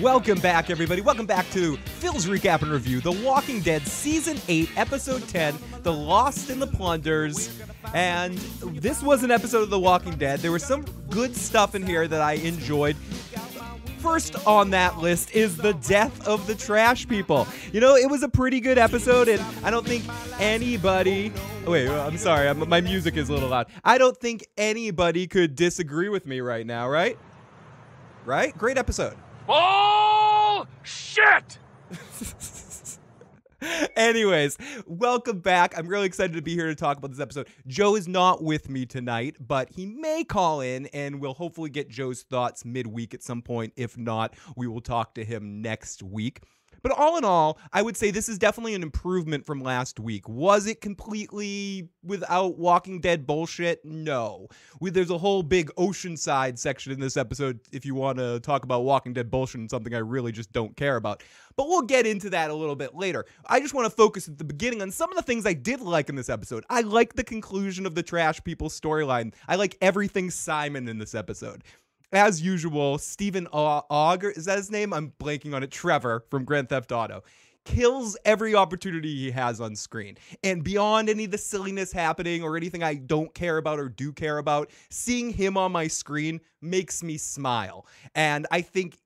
Welcome back, everybody. Welcome back to Phil's Recap and Review The Walking Dead Season 8, Episode 10 The Lost and the Plunders. And this was an episode of The Walking Dead. There was some good stuff in here that I enjoyed. First on that list is the death of the trash people. You know, it was a pretty good episode, and I don't think anybody. Wait, I'm sorry, I'm, my music is a little loud. I don't think anybody could disagree with me right now, right? Right? Great episode. Oh shit! Anyways, welcome back. I'm really excited to be here to talk about this episode. Joe is not with me tonight, but he may call in and we'll hopefully get Joe's thoughts midweek at some point. If not, we will talk to him next week. But all in all, I would say this is definitely an improvement from last week. Was it completely without Walking Dead bullshit? No. We, there's a whole big Oceanside section in this episode if you want to talk about Walking Dead bullshit and something I really just don't care about. But we'll get into that a little bit later. I just want to focus at the beginning on some of the things I did like in this episode. I like the conclusion of the trash people storyline. I like everything Simon in this episode as usual, Stephen Auger, is that his name? I'm blanking on it. Trevor from Grand Theft Auto kills every opportunity he has on screen. And beyond any of the silliness happening or anything I don't care about or do care about, seeing him on my screen makes me smile. And I think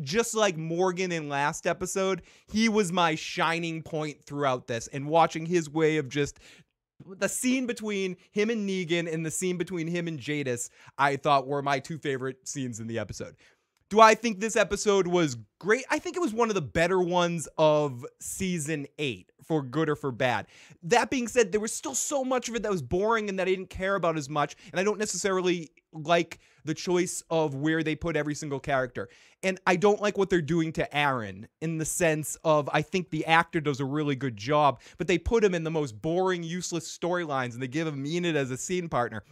just like Morgan in last episode, he was my shining point throughout this and watching his way of just the scene between him and Negan and the scene between him and Jadis, I thought were my two favorite scenes in the episode. Do I think this episode was great? I think it was one of the better ones of season eight, for good or for bad. That being said, there was still so much of it that was boring and that I didn't care about as much. And I don't necessarily like the choice of where they put every single character. And I don't like what they're doing to Aaron in the sense of I think the actor does a really good job, but they put him in the most boring, useless storylines and they give him Enid as a scene partner.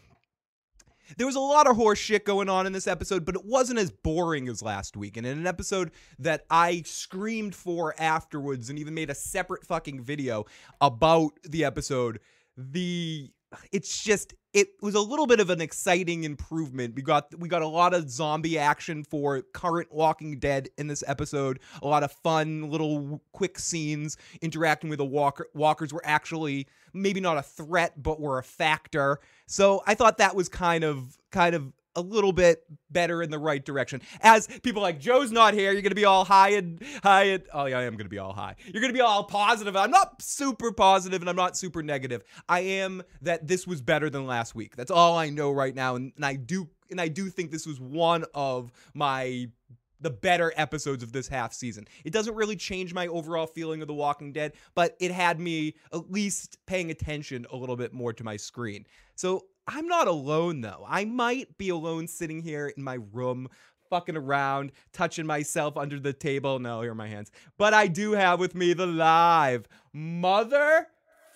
There was a lot of horse shit going on in this episode, but it wasn't as boring as last week. And in an episode that I screamed for afterwards and even made a separate fucking video about the episode, the it's just it was a little bit of an exciting improvement. We got we got a lot of zombie action for current Walking Dead in this episode. A lot of fun little quick scenes interacting with the walker. Walkers were actually maybe not a threat, but were a factor. So I thought that was kind of kind of a little bit better in the right direction. As people like Joe's not here, you're gonna be all high and high and oh yeah, I am gonna be all high. You're gonna be all positive. I'm not super positive and I'm not super negative. I am that this was better than last week. That's all I know right now, and, and I do and I do think this was one of my the better episodes of this half season. It doesn't really change my overall feeling of The Walking Dead, but it had me at least paying attention a little bit more to my screen. So I'm not alone though. I might be alone sitting here in my room fucking around, touching myself under the table. No, here are my hands. But I do have with me the live mother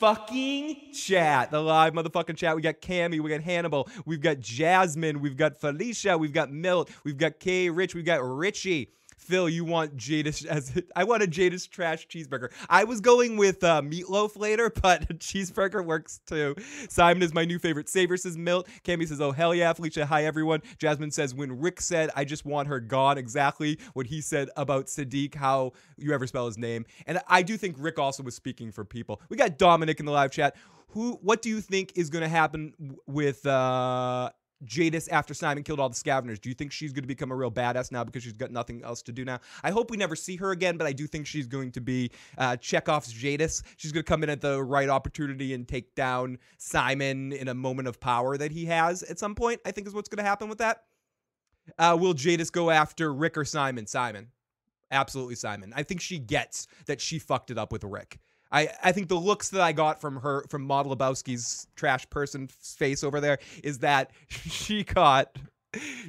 fucking chat. The live motherfucking chat. We got Cammy, we got Hannibal, we've got Jasmine, we've got Felicia, we've got Milt, we've got Kay Rich, we've got Richie. Phil, you want Jadis as I want a Jadis trash cheeseburger. I was going with uh, meatloaf later, but cheeseburger works too. Simon is my new favorite. Saver says Milt. Cammy says, oh hell yeah. Felicia, hi everyone. Jasmine says, when Rick said, I just want her gone, exactly what he said about Siddiq, how you ever spell his name. And I do think Rick also was speaking for people. We got Dominic in the live chat. Who? What do you think is going to happen with uh, Jadis after Simon killed all the scavengers. Do you think she's going to become a real badass now because she's got nothing else to do now? I hope we never see her again, but I do think she's going to be uh, Chekhov's Jadis. She's going to come in at the right opportunity and take down Simon in a moment of power that he has at some point. I think is what's going to happen with that. Uh, will Jadis go after Rick or Simon? Simon. Absolutely Simon. I think she gets that she fucked it up with Rick. I, I think the looks that I got from her from Maude Lebowski's trash person face over there is that she got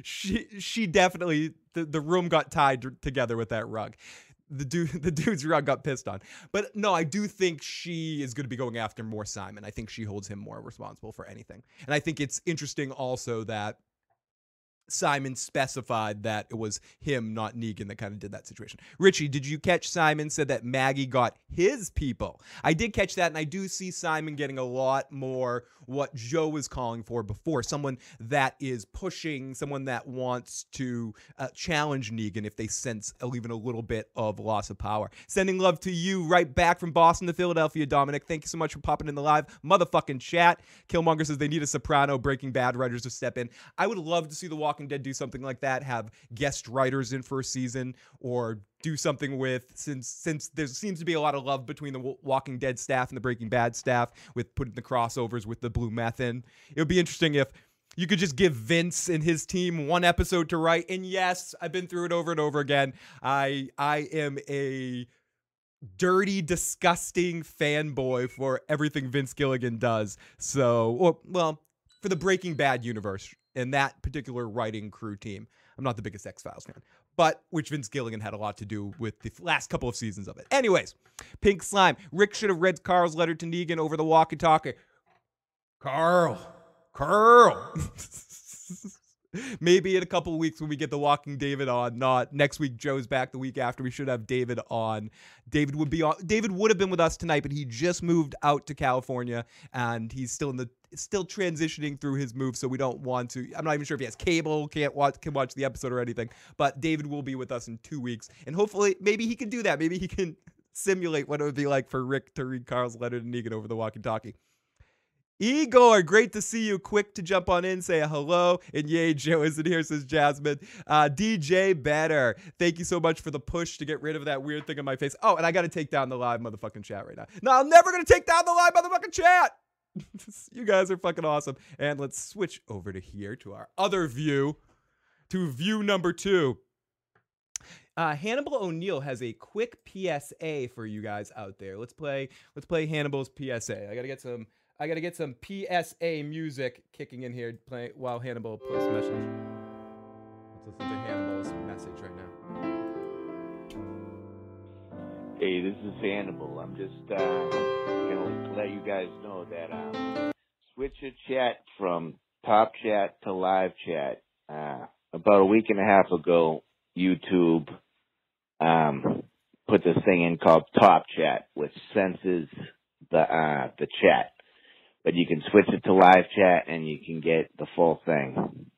she she definitely the, the room got tied together with that rug. The dude the dude's rug got pissed on. But no, I do think she is going to be going after more Simon. I think she holds him more responsible for anything. And I think it's interesting also that Simon specified that it was him, not Negan, that kind of did that situation. Richie, did you catch Simon said that Maggie got his people? I did catch that, and I do see Simon getting a lot more what Joe was calling for before someone that is pushing, someone that wants to uh, challenge Negan if they sense even a little bit of loss of power. Sending love to you right back from Boston to Philadelphia, Dominic. Thank you so much for popping in the live motherfucking chat. Killmonger says they need a soprano Breaking Bad writers to step in. I would love to see The Walking Dead do something like that, have guest writers in for a season, or do something with since since there seems to be a lot of love between the Walking Dead staff and the Breaking Bad staff with putting the crossovers with the Blue Meth in. It would be interesting if you could just give Vince and his team one episode to write. And yes, I've been through it over and over again. I I am a dirty, disgusting fanboy for everything Vince Gilligan does. So, well, well, for the Breaking Bad universe and that particular writing crew team. I'm not the biggest X Files fan, but which Vince Gilligan had a lot to do with the last couple of seasons of it. Anyways, Pink Slime. Rick should have read Carl's letter to Negan over the walkie talkie. Carl, Carl. Maybe in a couple weeks when we get the Walking David on, not next week. Joe's back the week after. We should have David on. David would be on. David would have been with us tonight, but he just moved out to California and he's still in the still transitioning through his move, so we don't want to. I'm not even sure if he has cable, can't watch, can watch the episode or anything. But David will be with us in two weeks, and hopefully, maybe he can do that. Maybe he can simulate what it would be like for Rick to read Carl's letter to Negan over the walkie-talkie. Igor, great to see you. Quick to jump on in, say hello. And yay, Joe isn't here, says Jasmine. Uh, DJ Better, thank you so much for the push to get rid of that weird thing on my face. Oh, and I got to take down the live motherfucking chat right now. No, I'm never going to take down the live motherfucking chat. you guys are fucking awesome. And let's switch over to here to our other view, to view number two. Uh, Hannibal O'Neill has a quick PSA for you guys out there. Let's play. Let's play Hannibal's PSA. I gotta get some. I gotta get some PSA music kicking in here, play while Hannibal plays message. Let's listen to Hannibal's message right now. Hey, this is Hannibal. I'm just uh, gonna let you guys know that um, switch your chat from top chat to live chat. Uh, about a week and a half ago, YouTube um, put this thing in called Top Chat, which senses the uh, the chat. But you can switch it to live chat and you can get the full thing.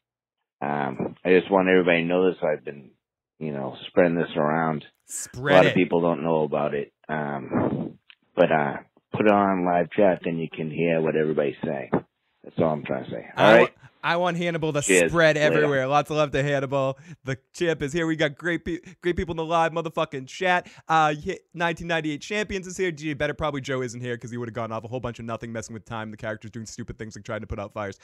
Um, I just want everybody to know this. I've been, you know, spreading this around. Spread a lot it. of people don't know about it. Um, but uh, put it on live chat, then you can hear what everybody's saying. That's all I'm trying to say. All I, right. I want Hannibal to Cheers. spread Later. everywhere. Lots of love to Hannibal. The chip is here. We got great pe- great people in the live motherfucking chat. Uh, 1998 champions is here. Gee, better probably Joe isn't here because he would have gone off a whole bunch of nothing, messing with time. The characters doing stupid things like trying to put out fires.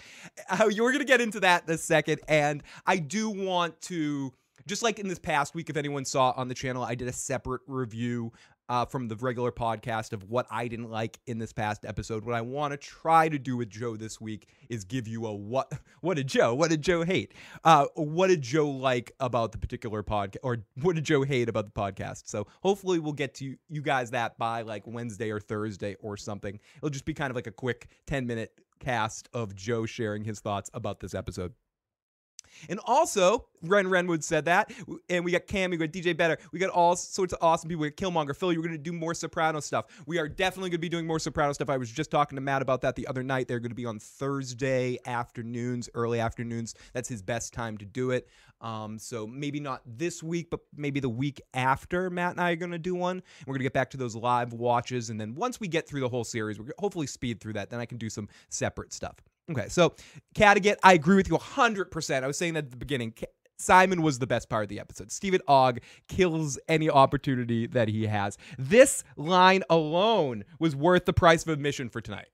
Uh, you're gonna get into that in a second, and I do want to. Just like in this past week, if anyone saw on the channel, I did a separate review uh, from the regular podcast of what I didn't like in this past episode. What I want to try to do with Joe this week is give you a what what did Joe what did Joe hate? Uh, what did Joe like about the particular podcast, or what did Joe hate about the podcast? So hopefully we'll get to you guys that by like Wednesday or Thursday or something. It'll just be kind of like a quick ten minute cast of Joe sharing his thoughts about this episode. And also, Ren Renwood said that. And we got Cam, we got DJ Better. We got all sorts of awesome people. We got Killmonger, Philly. We're going to do more Soprano stuff. We are definitely going to be doing more Soprano stuff. I was just talking to Matt about that the other night. They're going to be on Thursday afternoons, early afternoons. That's his best time to do it. Um, so maybe not this week, but maybe the week after Matt and I are going to do one. We're going to get back to those live watches. And then once we get through the whole series, we're hopefully speed through that. Then I can do some separate stuff. Okay, so Cattigat, I agree with you 100%. I was saying that at the beginning. Simon was the best part of the episode. Steven Ogg kills any opportunity that he has. This line alone was worth the price of admission for tonight.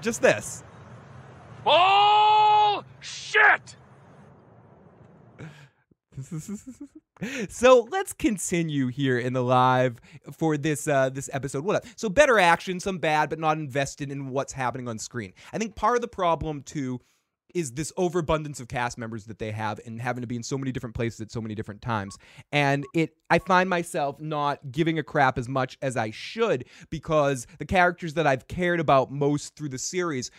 Just this. Bullshit! so let's continue here in the live for this uh, this episode. What? Up? So better action, some bad, but not invested in what's happening on screen. I think part of the problem too is this overabundance of cast members that they have and having to be in so many different places at so many different times. And it I find myself not giving a crap as much as I should because the characters that I've cared about most through the series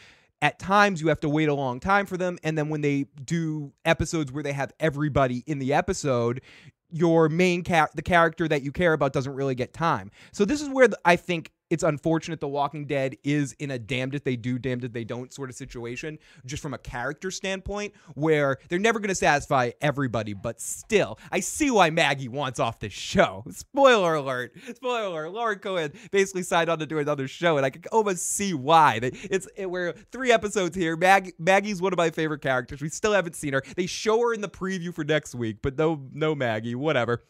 at times you have to wait a long time for them and then when they do episodes where they have everybody in the episode your main cat the character that you care about doesn't really get time. So this is where the, i think it's unfortunate The Walking Dead is in a damned if they do, damned if they don't sort of situation, just from a character standpoint, where they're never going to satisfy everybody. But still, I see why Maggie wants off the show. Spoiler alert! Spoiler alert! Lauren Cohan basically signed on to do another show, and I can almost see why. It's it, we're three episodes here. Maggie, Maggie's one of my favorite characters. We still haven't seen her. They show her in the preview for next week, but no, no Maggie. Whatever.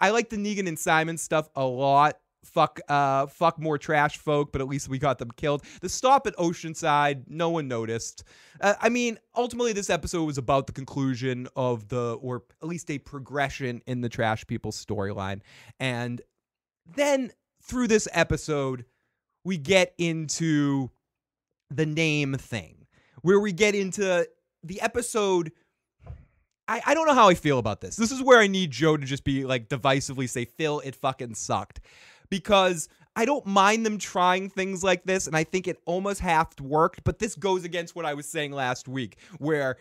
I like the Negan and Simon stuff a lot fuck uh fuck more trash folk but at least we got them killed. The stop at oceanside no one noticed. Uh, i mean ultimately this episode was about the conclusion of the or at least a progression in the trash people storyline. And then through this episode we get into the name thing where we get into the episode. I, I don't know how I feel about this. This is where I need Joe to just be like divisively say, Phil, it fucking sucked because I don't mind them trying things like this, and I think it almost half worked. But this goes against what I was saying last week, where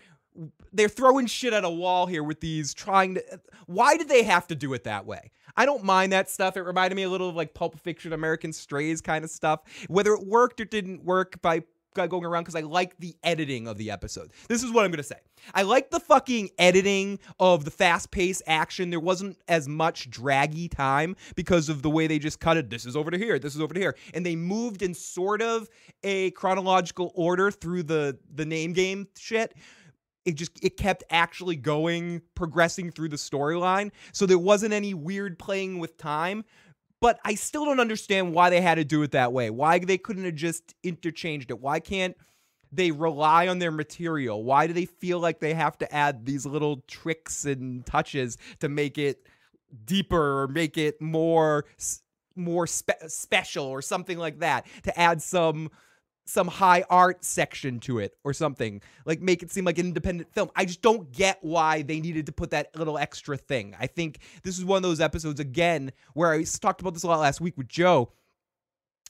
they're throwing shit at a wall here with these trying to. Why did they have to do it that way? I don't mind that stuff. It reminded me a little of like Pulp Fiction, American Strays kind of stuff. Whether it worked or didn't work by going around because I like the editing of the episode. This is what I'm going to say. I like the fucking editing of the fast paced action. There wasn't as much draggy time because of the way they just cut it. This is over to here. This is over to here. And they moved in sort of a chronological order through the the name game shit it just it kept actually going progressing through the storyline so there wasn't any weird playing with time but I still don't understand why they had to do it that way. Why they couldn't have just interchanged it. Why can't they rely on their material? Why do they feel like they have to add these little tricks and touches to make it deeper or make it more more spe- special or something like that to add some some high art section to it or something like make it seem like an independent film i just don't get why they needed to put that little extra thing i think this is one of those episodes again where i talked about this a lot last week with joe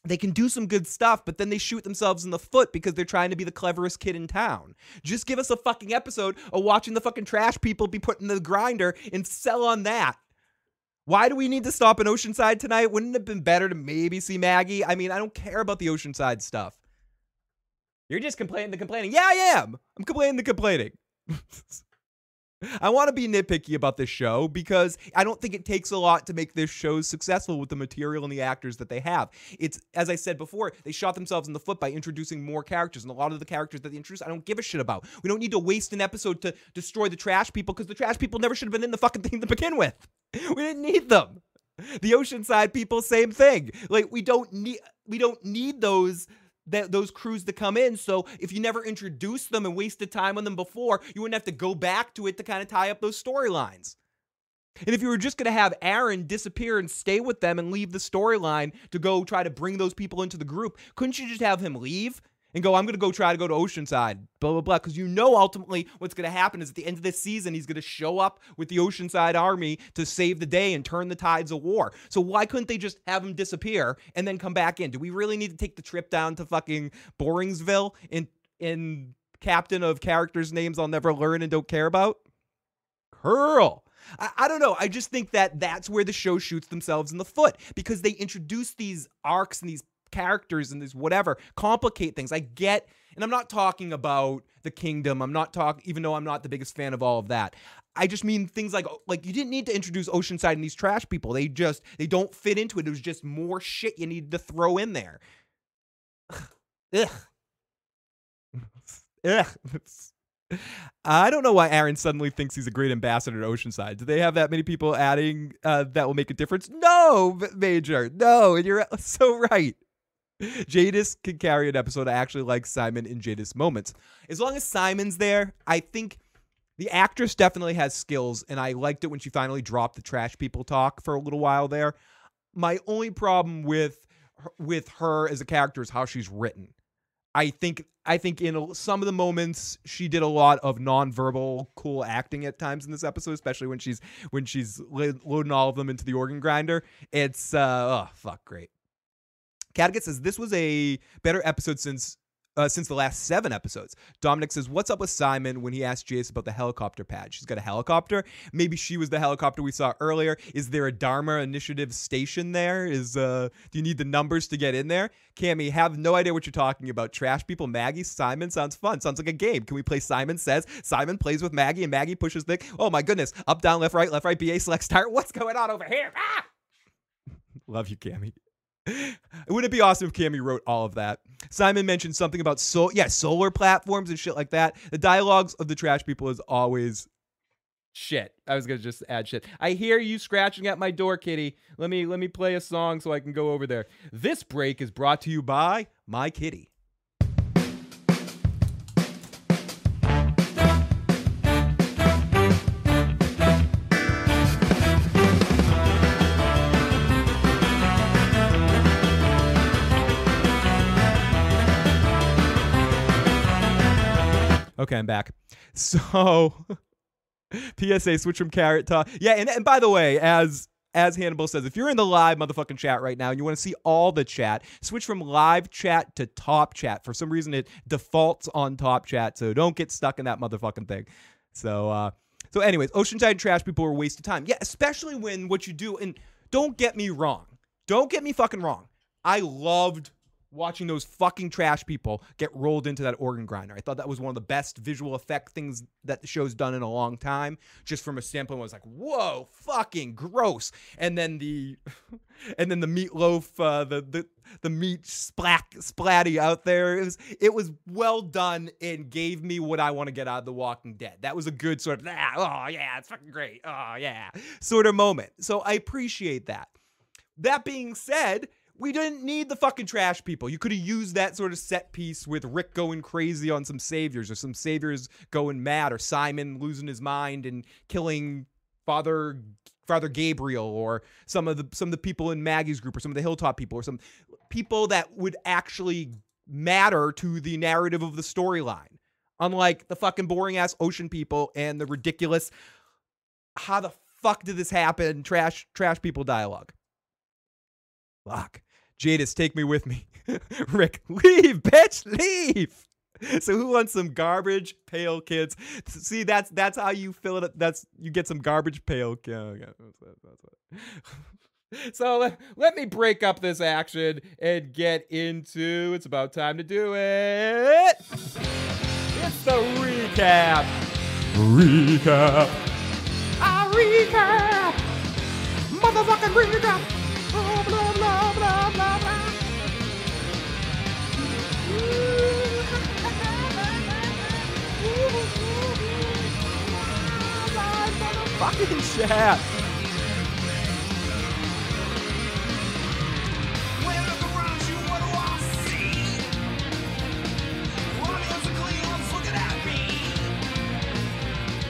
they can do some good stuff, but then they shoot themselves in the foot because they're trying to be the cleverest kid in town. Just give us a fucking episode of watching the fucking trash people be put in the grinder and sell on that. Why do we need to stop in Oceanside tonight? Wouldn't it have been better to maybe see Maggie? I mean, I don't care about the Oceanside stuff. You're just complaining the complaining. Yeah, I am. I'm complaining the complaining. I want to be nitpicky about this show because I don't think it takes a lot to make this show successful with the material and the actors that they have. It's, as I said before, they shot themselves in the foot by introducing more characters, and a lot of the characters that they introduced, I don't give a shit about. We don't need to waste an episode to destroy the trash people because the trash people never should have been in the fucking thing to begin with. We didn't need them. The Oceanside people, same thing. Like we don't need we don't need those that those crews to come in. So if you never introduced them and wasted time on them before, you wouldn't have to go back to it to kind of tie up those storylines. And if you were just going to have Aaron disappear and stay with them and leave the storyline to go try to bring those people into the group, couldn't you just have him leave and go, I'm going to go try to go to Oceanside, blah, blah, blah. Because you know ultimately what's going to happen is at the end of this season, he's going to show up with the Oceanside army to save the day and turn the tides of war. So why couldn't they just have him disappear and then come back in? Do we really need to take the trip down to fucking Boringsville in, in captain of characters' names I'll never learn and don't care about? Curl. I, I, don't know. I just think that that's where the show shoots themselves in the foot because they introduce these arcs and these characters and this whatever complicate things. I get, and I'm not talking about the kingdom. I'm not talking, even though I'm not the biggest fan of all of that. I just mean things like like you didn't need to introduce Oceanside and these trash people. They just they don't fit into it. It was just more shit you needed to throw in there. Ugh. Ugh. I don't know why Aaron suddenly thinks he's a great ambassador to Oceanside. Do they have that many people adding uh, that will make a difference? No, Major. No, and you're so right. Jadis can carry an episode. I actually like Simon in Jadis moments. As long as Simon's there, I think the actress definitely has skills, and I liked it when she finally dropped the trash people talk for a little while there. My only problem with with her as a character is how she's written. I think I think in some of the moments she did a lot of nonverbal cool acting at times in this episode, especially when she's when she's loading all of them into the organ grinder. It's uh oh fuck great. Caddigat says this was a better episode since uh, since the last seven episodes. Dominic says, "What's up with Simon when he asked Jace about the helicopter pad? She's got a helicopter. Maybe she was the helicopter we saw earlier. Is there a Dharma Initiative station there? Is uh, do you need the numbers to get in there? Cammy, have no idea what you're talking about. Trash people, Maggie, Simon sounds fun. Sounds like a game. Can we play Simon Says? Simon plays with Maggie, and Maggie pushes the. Oh my goodness! Up, down, left, right, left, right. BA select start. What's going on over here? Ah! Love you, Cammy. Wouldn't it be awesome if Cammy wrote all of that? Simon mentioned something about so yeah, solar platforms and shit like that. The dialogues of the trash people is always shit. I was gonna just add shit. I hear you scratching at my door, Kitty. Let me let me play a song so I can go over there. This break is brought to you by my kitty. Okay, I'm back. So, PSA switch from carrot to yeah, and, and by the way, as as Hannibal says, if you're in the live motherfucking chat right now and you want to see all the chat, switch from live chat to top chat. For some reason, it defaults on top chat, so don't get stuck in that motherfucking thing. So, uh, so anyways, Oceanside trash people are wasting time. Yeah, especially when what you do, and don't get me wrong, don't get me fucking wrong. I loved watching those fucking trash people get rolled into that organ grinder. I thought that was one of the best visual effect things that the show's done in a long time. Just from a standpoint, I was like, whoa, fucking gross. And then the, and then the meatloaf, uh, the the the meat splat splatty out there. It was it was well done and gave me what I want to get out of The Walking Dead. That was a good sort of ah, oh yeah, it's fucking great. Oh yeah, sort of moment. So I appreciate that. That being said, we didn't need the fucking trash people. You could have used that sort of set piece with Rick going crazy on some saviors or some saviors going mad or Simon losing his mind and killing Father Father Gabriel or some of the some of the people in Maggie's group or some of the Hilltop people or some people that would actually matter to the narrative of the storyline. Unlike the fucking boring ass ocean people and the ridiculous how the fuck did this happen trash trash people dialogue. Fuck. Jadis, take me with me. Rick, leave, bitch, leave. So who wants some garbage pail kids? See, that's that's how you fill it. Up. That's you get some garbage pail. Yeah, oh, yeah, that's, that's so let, let me break up this action and get into. It's about time to do it. It's the recap. Recap. A recap. Motherfucking recap. Fucking chat.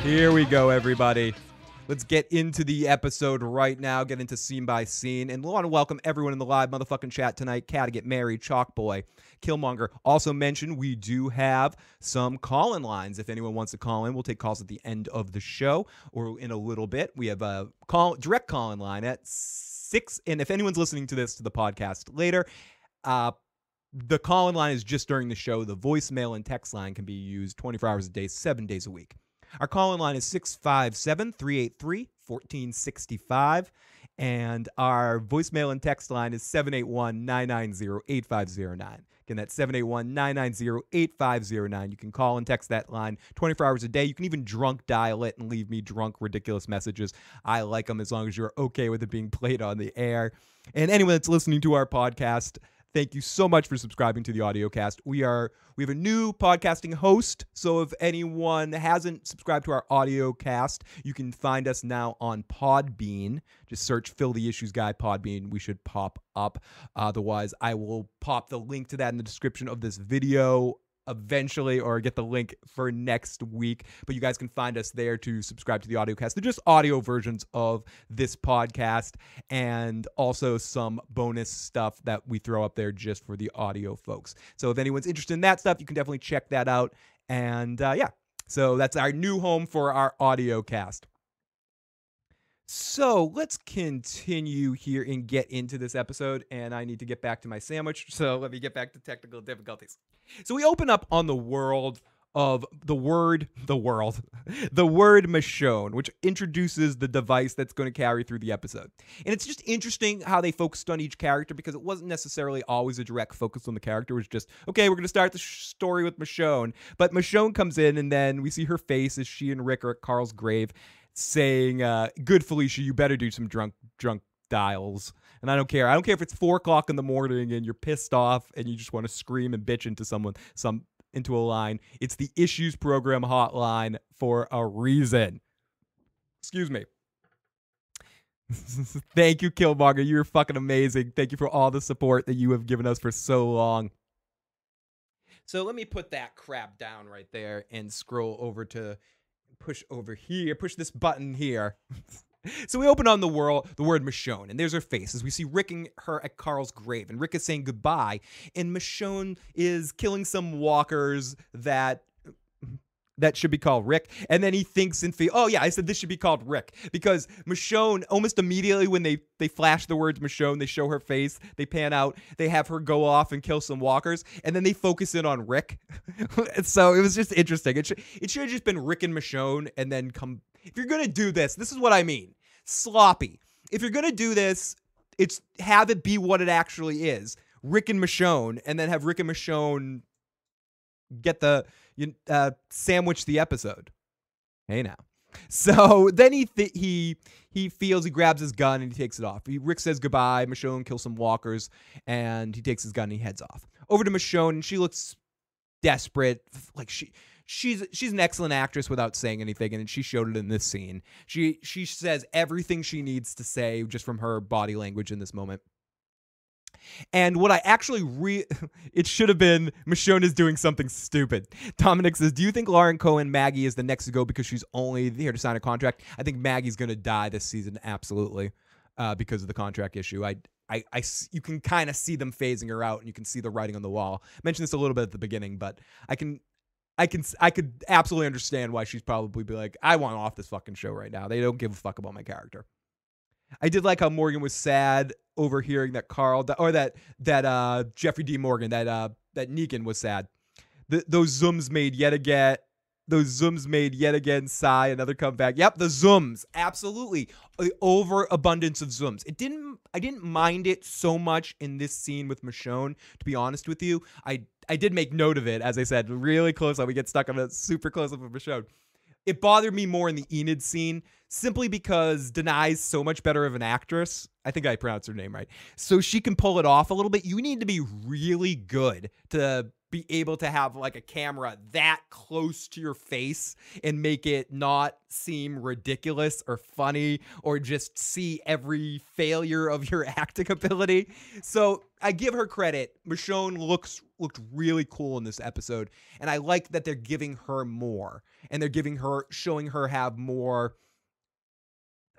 Here we go, everybody. Let's get into the episode right now, get into scene by scene. And I want to welcome everyone in the live motherfucking chat tonight. Cat Get Married, Chalk Boy, Killmonger. Also mentioned we do have some call in lines. If anyone wants to call in, we'll take calls at the end of the show or in a little bit. We have a call direct call in line at six. And if anyone's listening to this to the podcast later, uh, the call in line is just during the show. The voicemail and text line can be used 24 hours a day, seven days a week. Our call in line is 657 383 1465. And our voicemail and text line is 781 990 8509. Again, that's 781 990 8509. You can call and text that line 24 hours a day. You can even drunk dial it and leave me drunk, ridiculous messages. I like them as long as you're okay with it being played on the air. And anyone that's listening to our podcast, Thank you so much for subscribing to the AudioCast. We are we have a new podcasting host, so if anyone hasn't subscribed to our AudioCast, you can find us now on Podbean. Just search "Phil the Issues Guy" Podbean. We should pop up. Otherwise, I will pop the link to that in the description of this video eventually or get the link for next week. But you guys can find us there to subscribe to the audiocast. They're just audio versions of this podcast and also some bonus stuff that we throw up there just for the audio folks. So if anyone's interested in that stuff, you can definitely check that out. And uh, yeah, so that's our new home for our audio cast. So let's continue here and get into this episode. And I need to get back to my sandwich. So let me get back to technical difficulties. So we open up on the world of the word, the world, the word Michonne, which introduces the device that's going to carry through the episode. And it's just interesting how they focused on each character because it wasn't necessarily always a direct focus on the character. It was just, okay, we're going to start the sh- story with Michonne. But Michonne comes in and then we see her face as she and Rick are at Carl's grave saying, uh, good Felicia, you better do some drunk, drunk dials. And I don't care. I don't care if it's four o'clock in the morning and you're pissed off and you just want to scream and bitch into someone, some into a line. It's the issues program hotline for a reason. Excuse me. Thank you, Killmonger. You're fucking amazing. Thank you for all the support that you have given us for so long. So let me put that crap down right there and scroll over to push over here, push this button here. So we open on the world, the word Michonne, and there's her face as we see Rick and her at Carl's grave, and Rick is saying goodbye, and Michonne is killing some walkers that that should be called Rick. And then he thinks and feel, oh yeah, I said this should be called Rick because Michonne almost immediately when they they flash the words Michonne, they show her face, they pan out, they have her go off and kill some walkers, and then they focus in on Rick. so it was just interesting. It should it should have just been Rick and Michonne, and then come. If you're gonna do this, this is what I mean. Sloppy. If you're gonna do this, it's have it be what it actually is. Rick and Michonne, and then have Rick and Michonne get the you uh, sandwich the episode. Hey now. So then he th- he he feels he grabs his gun and he takes it off. He, Rick says goodbye. Michonne kills some walkers and he takes his gun and he heads off. Over to Michonne and she looks desperate, like she she's she's an excellent actress without saying anything and she showed it in this scene. She she says everything she needs to say just from her body language in this moment. And what I actually re it should have been Michonne is doing something stupid. Dominic says, "Do you think Lauren Cohan Maggie is the next to go because she's only here to sign a contract? I think Maggie's to die this season absolutely uh, because of the contract issue. I I, I you can kind of see them phasing her out and you can see the writing on the wall. I mentioned this a little bit at the beginning, but I can I can I could absolutely understand why she's probably be like, I want off this fucking show right now. They don't give a fuck about my character. I did like how Morgan was sad overhearing that Carl or that that uh Jeffrey D. Morgan that uh that Negan was sad. The, those zooms made yet again. Those zooms made yet again sigh another comeback. Yep, the zooms, absolutely, the overabundance of zooms. It didn't. I didn't mind it so much in this scene with Michonne. To be honest with you, I I did make note of it as I said, really close. We get stuck on a super close up of Michonne. It bothered me more in the Enid scene simply because Danai's so much better of an actress. I think I pronounced her name right. So she can pull it off a little bit. You need to be really good to be able to have like a camera that close to your face and make it not seem ridiculous or funny or just see every failure of your acting ability. So I give her credit. Michonne looks looked really cool in this episode, and I like that they're giving her more and they're giving her showing her have more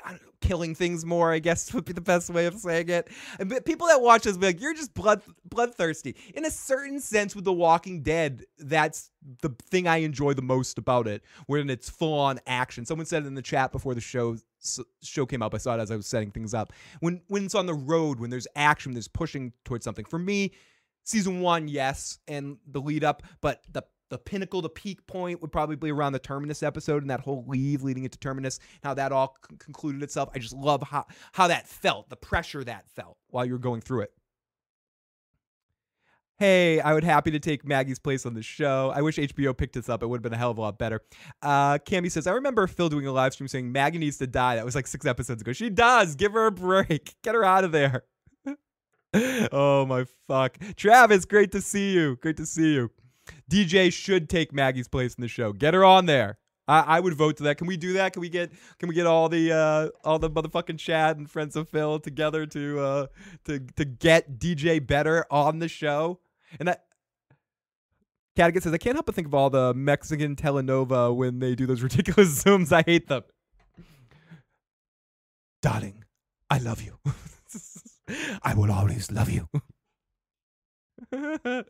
know, killing things more, I guess would be the best way of saying it. And people that watch this be like, you're just blood bloodthirsty. In a certain sense, with The Walking Dead, that's the thing I enjoy the most about it, when it's full on action. Someone said it in the chat before the show show came up. I saw it as I was setting things up. When when it's on the road, when there's action, there's pushing towards something. For me, season one, yes, and the lead up, but the the pinnacle, the peak point would probably be around the Terminus episode and that whole leave leading into Terminus, how that all c- concluded itself. I just love how, how that felt, the pressure that felt while you were going through it. Hey, I would happy to take Maggie's place on the show. I wish HBO picked this up. It would have been a hell of a lot better. Uh, Cammy says, I remember Phil doing a live stream saying Maggie needs to die. That was like six episodes ago. She does. Give her a break. Get her out of there. oh my fuck. Travis, great to see you. Great to see you. DJ should take Maggie's place in the show. Get her on there. I, I would vote to that. Can we do that? Can we get can we get all the uh, all the motherfucking Chad and friends of Phil together to uh, to to get DJ better on the show? And that Cadigan says I can't help but think of all the Mexican telenova when they do those ridiculous zooms. I hate them. Darling, I love you. I will always love you.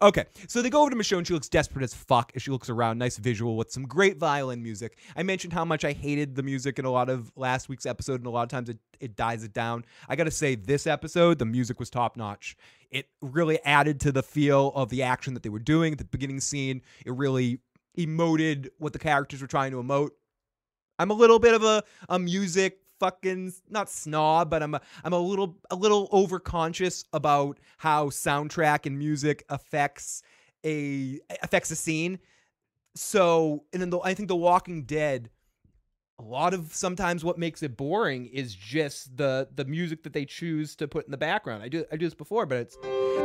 Okay, so they go over to Michonne. She looks desperate as fuck as she looks around. Nice visual with some great violin music. I mentioned how much I hated the music in a lot of last week's episode, and a lot of times it, it dies it down. I gotta say, this episode, the music was top notch. It really added to the feel of the action that they were doing the beginning scene. It really emoted what the characters were trying to emote. I'm a little bit of a, a music fucking not snob, but I'm a, I'm a little a little overconscious about how soundtrack and music affects a affects a scene. So, and then the, I think The Walking Dead a lot of sometimes what makes it boring is just the the music that they choose to put in the background. I do I do this before, but it's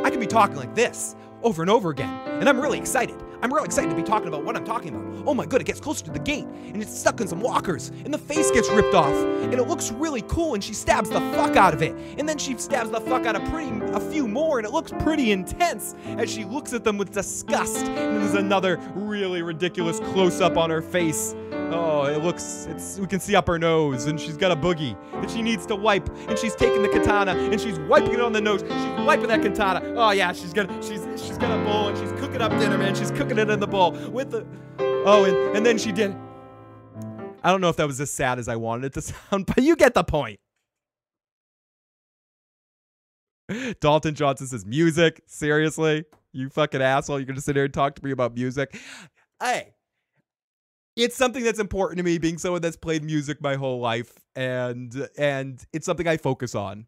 I can be talking like this over and over again, and I'm really excited. I'm really excited to be talking about what I'm talking about. Oh my god, it gets closer to the gate, and it's stuck in some walkers, and the face gets ripped off, and it looks really cool, and she stabs the fuck out of it, and then she stabs the fuck out of pretty a few more, and it looks pretty intense as she looks at them with disgust, and there's another really ridiculous close up on her face. Oh, it looks, it's, we can see up her nose, and she's got a boogie that she needs to wipe, and she's taking the katana, and she's wiping it on the nose. She's wiping that katana. Oh yeah, she's gonna, she's, she's got a bowl, and she's cooking up dinner, man. She's cooking it in the bowl with the, oh, and, and then she did. I don't know if that was as sad as I wanted it to sound, but you get the point. Dalton Johnson says, music? Seriously? You fucking asshole. You're going to sit here and talk to me about music? Hey, it's something that's important to me being someone that's played music my whole life and and it's something I focus on.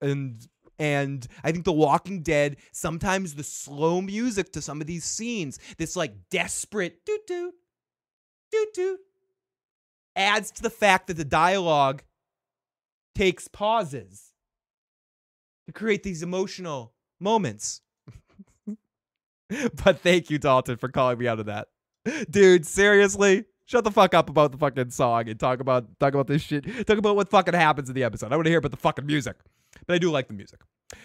And and I think The Walking Dead, sometimes the slow music to some of these scenes, this like desperate doot doot, doot doot, adds to the fact that the dialogue takes pauses to create these emotional moments. but thank you, Dalton, for calling me out of that. Dude, seriously? Shut the fuck up about the fucking song and talk about talk about this shit. Talk about what fucking happens in the episode. I want to hear about the fucking music. But I do like the music.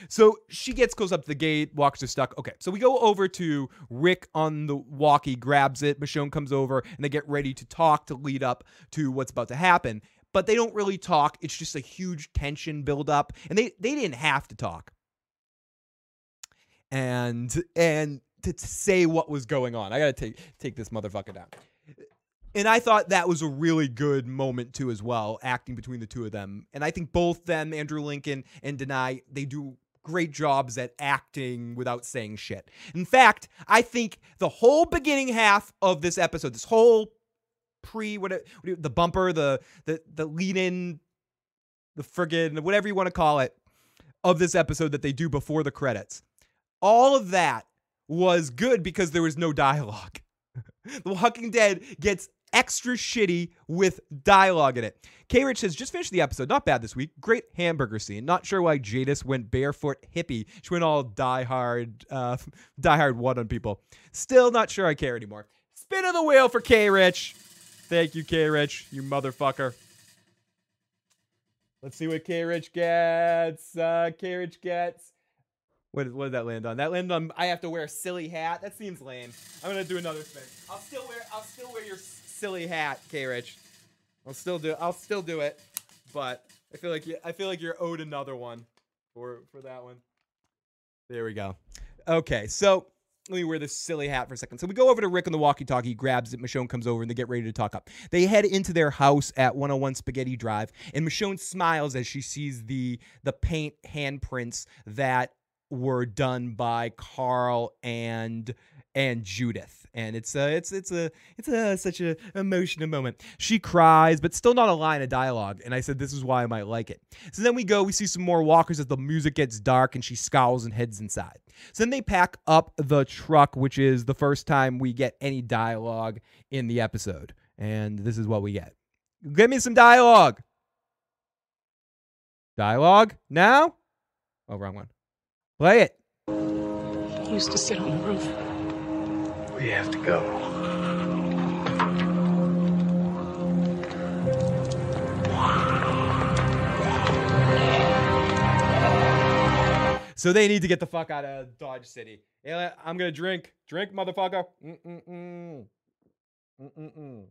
So she gets close up to the gate, walks her stuck. Okay, so we go over to Rick on the walkie, grabs it. Michonne comes over, and they get ready to talk to lead up to what's about to happen. But they don't really talk. It's just a huge tension build up, and they they didn't have to talk. And and to, to say what was going on. I gotta take take this motherfucker down. And I thought that was a really good moment too, as well, acting between the two of them. And I think both them, Andrew Lincoln and Danai, they do great jobs at acting without saying shit. In fact, I think the whole beginning half of this episode, this whole pre what it- the bumper, the the the lead in, the friggin' whatever you want to call it, of this episode that they do before the credits, all of that was good because there was no dialogue. the Walking Dead gets extra shitty with dialogue in it. K Rich says, just finished the episode. Not bad this week. Great hamburger scene. Not sure why Jadis went barefoot hippie. She went all die hard, uh, die hard one on people. Still not sure I care anymore. Spin of the wheel for K Rich. Thank you, K Rich, you motherfucker. Let's see what K Rich gets. Uh, K Rich gets. What, what did that land on? That landed on. I have to wear a silly hat. That seems lame. I'm gonna do another spin. I'll still wear. I'll still wear your silly hat, K Rich. I'll still do. I'll still do it. But I feel like you, I feel like you're owed another one for for that one. There we go. Okay, so let me wear this silly hat for a second. So we go over to Rick on the walkie-talkie, grabs it, Michonne comes over, and they get ready to talk up. They head into their house at 101 Spaghetti Drive, and Michonne smiles as she sees the the paint handprints that were done by Carl and and Judith. And it's a it's it's a it's a such a emotional moment. She cries, but still not a line of dialogue. And I said this is why I might like it. So then we go, we see some more walkers as the music gets dark and she scowls and heads inside. So then they pack up the truck, which is the first time we get any dialogue in the episode. And this is what we get. Give me some dialogue. Dialogue now? Oh, wrong one. Play it. He used to sit on the roof. We have to go. So they need to get the fuck out of Dodge City. I'm gonna drink. Drink, motherfucker. Mm-mm-mm. Mm-mm-mm.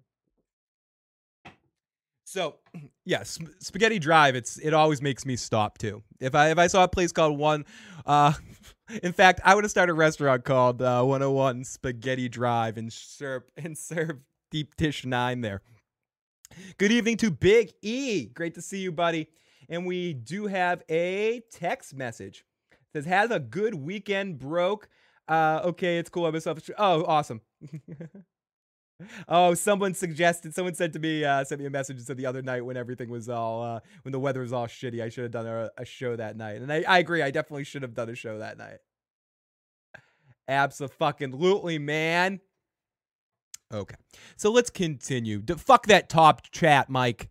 So, yeah, Sp- Spaghetti Drive. It's it always makes me stop too. If I if I saw a place called One, uh, In fact, I would have started a restaurant called uh, 101 Spaghetti Drive and serve and serve deep dish nine there. Good evening to Big E. Great to see you, buddy. And we do have a text message. It says, "Has a good weekend, broke." Uh, okay, it's cool. I'm a selfish. Oh, awesome. oh, someone suggested. Someone said to me, uh, sent me a message and said the other night when everything was all, uh, when the weather was all shitty, I should have done a, a show that night. And I, I agree. I definitely should have done a show that night. Absolutely, man. Okay, so let's continue. D- fuck that top chat, Mike.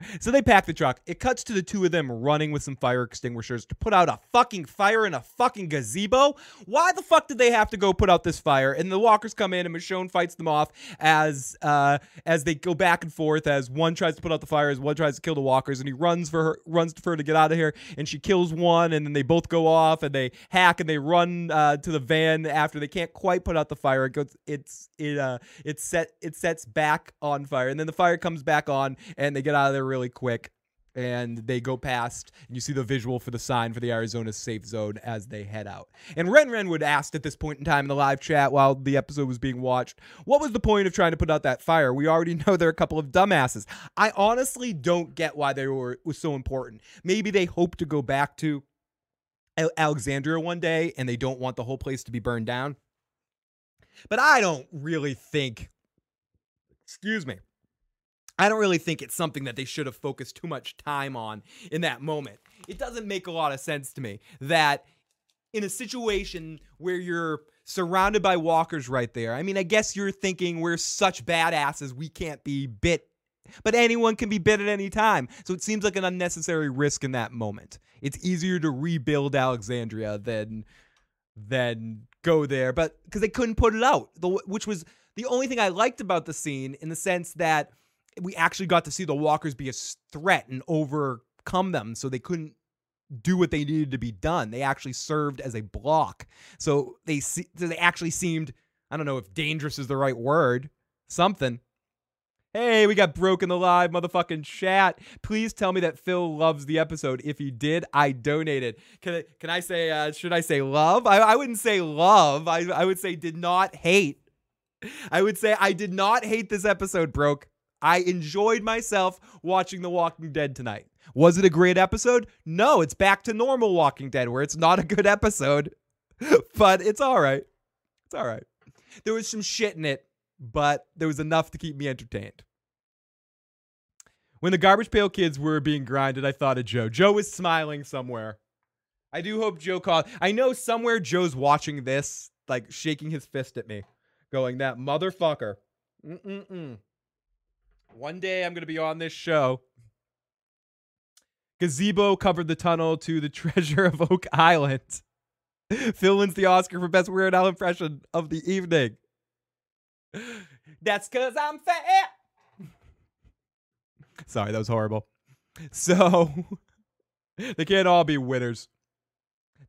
So they pack the truck. It cuts to the two of them running with some fire extinguishers to put out a fucking fire in a fucking gazebo. Why the fuck did they have to go put out this fire? And the walkers come in and Michonne fights them off as uh as they go back and forth as one tries to put out the fire, as one tries to kill the walkers, and he runs for her runs for her to get out of here, and she kills one, and then they both go off and they hack and they run uh, to the van after they can't quite put out the fire. It goes it's it uh it set it sets back on fire, and then the fire comes back on and they get out of there really quick and they go past and you see the visual for the sign for the Arizona safe zone as they head out. And Ren Ren would asked at this point in time in the live chat while the episode was being watched, what was the point of trying to put out that fire? We already know they're a couple of dumbasses. I honestly don't get why they were was so important. Maybe they hope to go back to Alexandria one day and they don't want the whole place to be burned down. But I don't really think excuse me I don't really think it's something that they should have focused too much time on in that moment. It doesn't make a lot of sense to me that in a situation where you're surrounded by walkers right there, I mean, I guess you're thinking we're such badasses, we can't be bit. But anyone can be bit at any time. So it seems like an unnecessary risk in that moment. It's easier to rebuild Alexandria than than go there, but because they couldn't put it out, which was the only thing I liked about the scene in the sense that we actually got to see the walkers be a threat and overcome them so they couldn't do what they needed to be done. They actually served as a block. So they they actually seemed I don't know if dangerous is the right word. Something. Hey, we got broken the live motherfucking chat. Please tell me that Phil loves the episode. If he did, I donated. Can I, can I say uh, should I say love? I, I wouldn't say love. I I would say did not hate. I would say I did not hate this episode, broke. I enjoyed myself watching The Walking Dead tonight. Was it a great episode? No, it's back to normal Walking Dead where it's not a good episode, but it's all right. It's all right. There was some shit in it, but there was enough to keep me entertained. When the Garbage Pail Kids were being grinded, I thought of Joe. Joe was smiling somewhere. I do hope Joe called. I know somewhere Joe's watching this, like shaking his fist at me, going, that motherfucker. Mm-mm-mm. One day I'm going to be on this show. Gazebo covered the tunnel to the treasure of Oak Island. Phil wins the Oscar for Best Weird Al impression of the evening. That's because I'm fat. Sorry, that was horrible. So, they can't all be winners.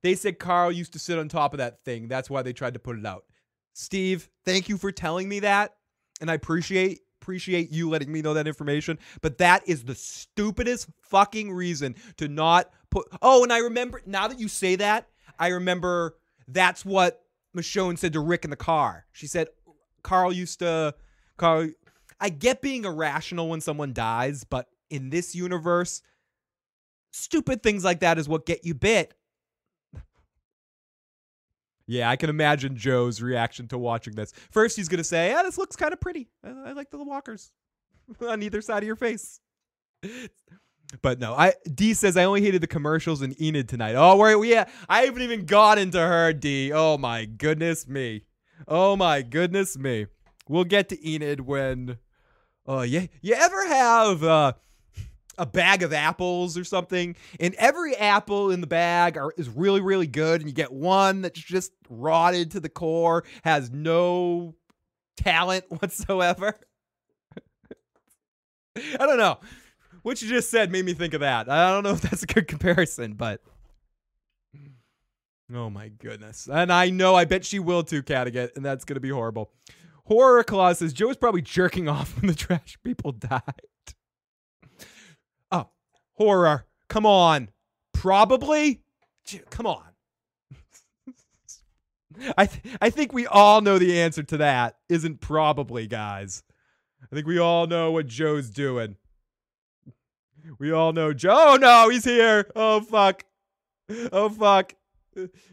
They said Carl used to sit on top of that thing. That's why they tried to put it out. Steve, thank you for telling me that. And I appreciate appreciate you letting me know that information, but that is the stupidest fucking reason to not put. Oh, and I remember now that you say that, I remember that's what Michonne said to Rick in the car. She said, Carl used to. Carl, I get being irrational when someone dies, but in this universe, stupid things like that is what get you bit. Yeah, I can imagine Joe's reaction to watching this. First, he's gonna say, "Yeah, this looks kind of pretty. I, I like the little walkers on either side of your face." But no, I D says I only hated the commercials in Enid tonight. Oh, where yeah, I haven't even got into her. D. Oh my goodness me. Oh my goodness me. We'll get to Enid when. Oh uh, yeah, you ever have uh a bag of apples or something, and every apple in the bag are, is really, really good, and you get one that's just rotted to the core, has no talent whatsoever. I don't know. What you just said made me think of that. I don't know if that's a good comparison, but. Oh my goodness. And I know, I bet she will too, Cadigat, and that's going to be horrible. Horror Claus says Joe was probably jerking off when the trash people died horror. Come on. Probably. Come on. I th- I think we all know the answer to that. Isn't probably, guys. I think we all know what Joe's doing. We all know Joe. Oh no, he's here. Oh fuck. Oh fuck.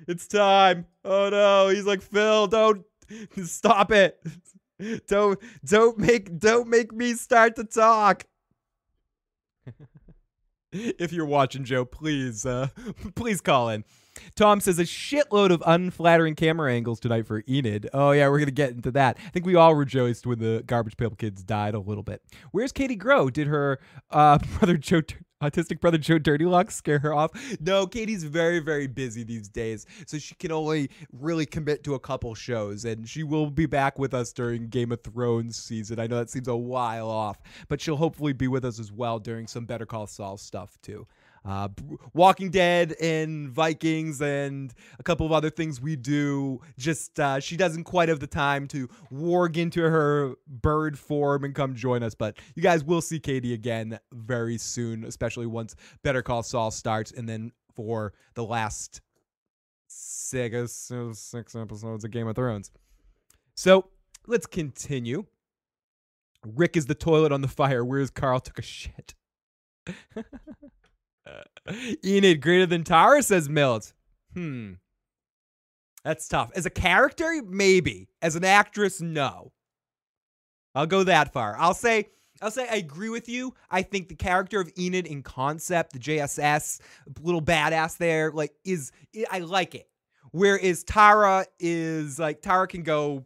It's time. Oh no, he's like Phil. Don't stop it. Don't don't make don't make me start to talk. if you're watching Joe, please uh please call in. Tom says a shitload of unflattering camera angles tonight for Enid. Oh yeah, we're gonna get into that. I think we all rejoiced when the Garbage Pail Kids died a little bit. Where's Katie Grow? Did her uh, brother Joe, autistic brother Joe Dirty Locks, scare her off? No, Katie's very very busy these days, so she can only really commit to a couple shows, and she will be back with us during Game of Thrones season. I know that seems a while off, but she'll hopefully be with us as well during some Better Call Saul stuff too uh, Walking Dead and Vikings and a couple of other things we do. Just uh, she doesn't quite have the time to warg into her bird form and come join us. But you guys will see Katie again very soon, especially once Better Call Saul starts, and then for the last six six episodes of Game of Thrones. So let's continue. Rick is the toilet on the fire, Where's Carl took a shit. Enid greater than Tara, says Milt. Hmm. That's tough. As a character, maybe. As an actress, no. I'll go that far. I'll say I'll say I agree with you. I think the character of Enid in concept, the JSS, little badass there, like is I like it. Whereas Tara is like Tara can go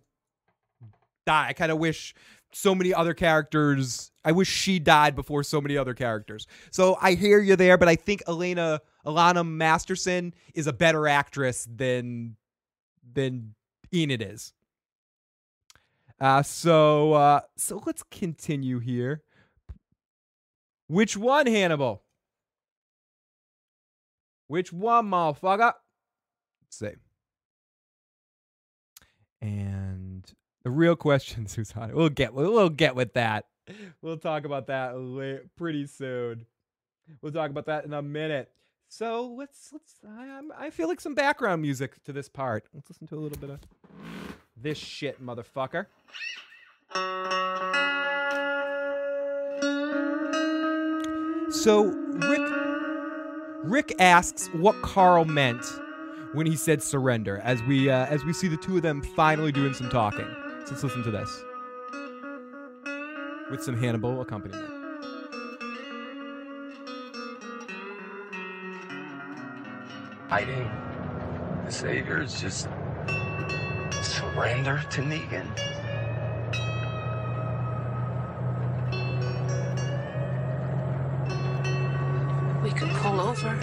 die. I kind of wish so many other characters. I wish she died before so many other characters. So I hear you there, but I think Elena Alanna Masterson is a better actress than than Enid is. Uh, so uh, so let's continue here. Which one, Hannibal? Which one, motherfucker? Let's see. And the real question, Susanna. We'll get we'll get with that. We'll talk about that pretty soon. We'll talk about that in a minute. So let's let's. I, I feel like some background music to this part. Let's listen to a little bit of this shit, motherfucker. So Rick Rick asks what Carl meant when he said surrender as we uh, as we see the two of them finally doing some talking. So let's listen to this with some Hannibal accompaniment. Hiding the Saviors just surrender to Negan. We could pull over.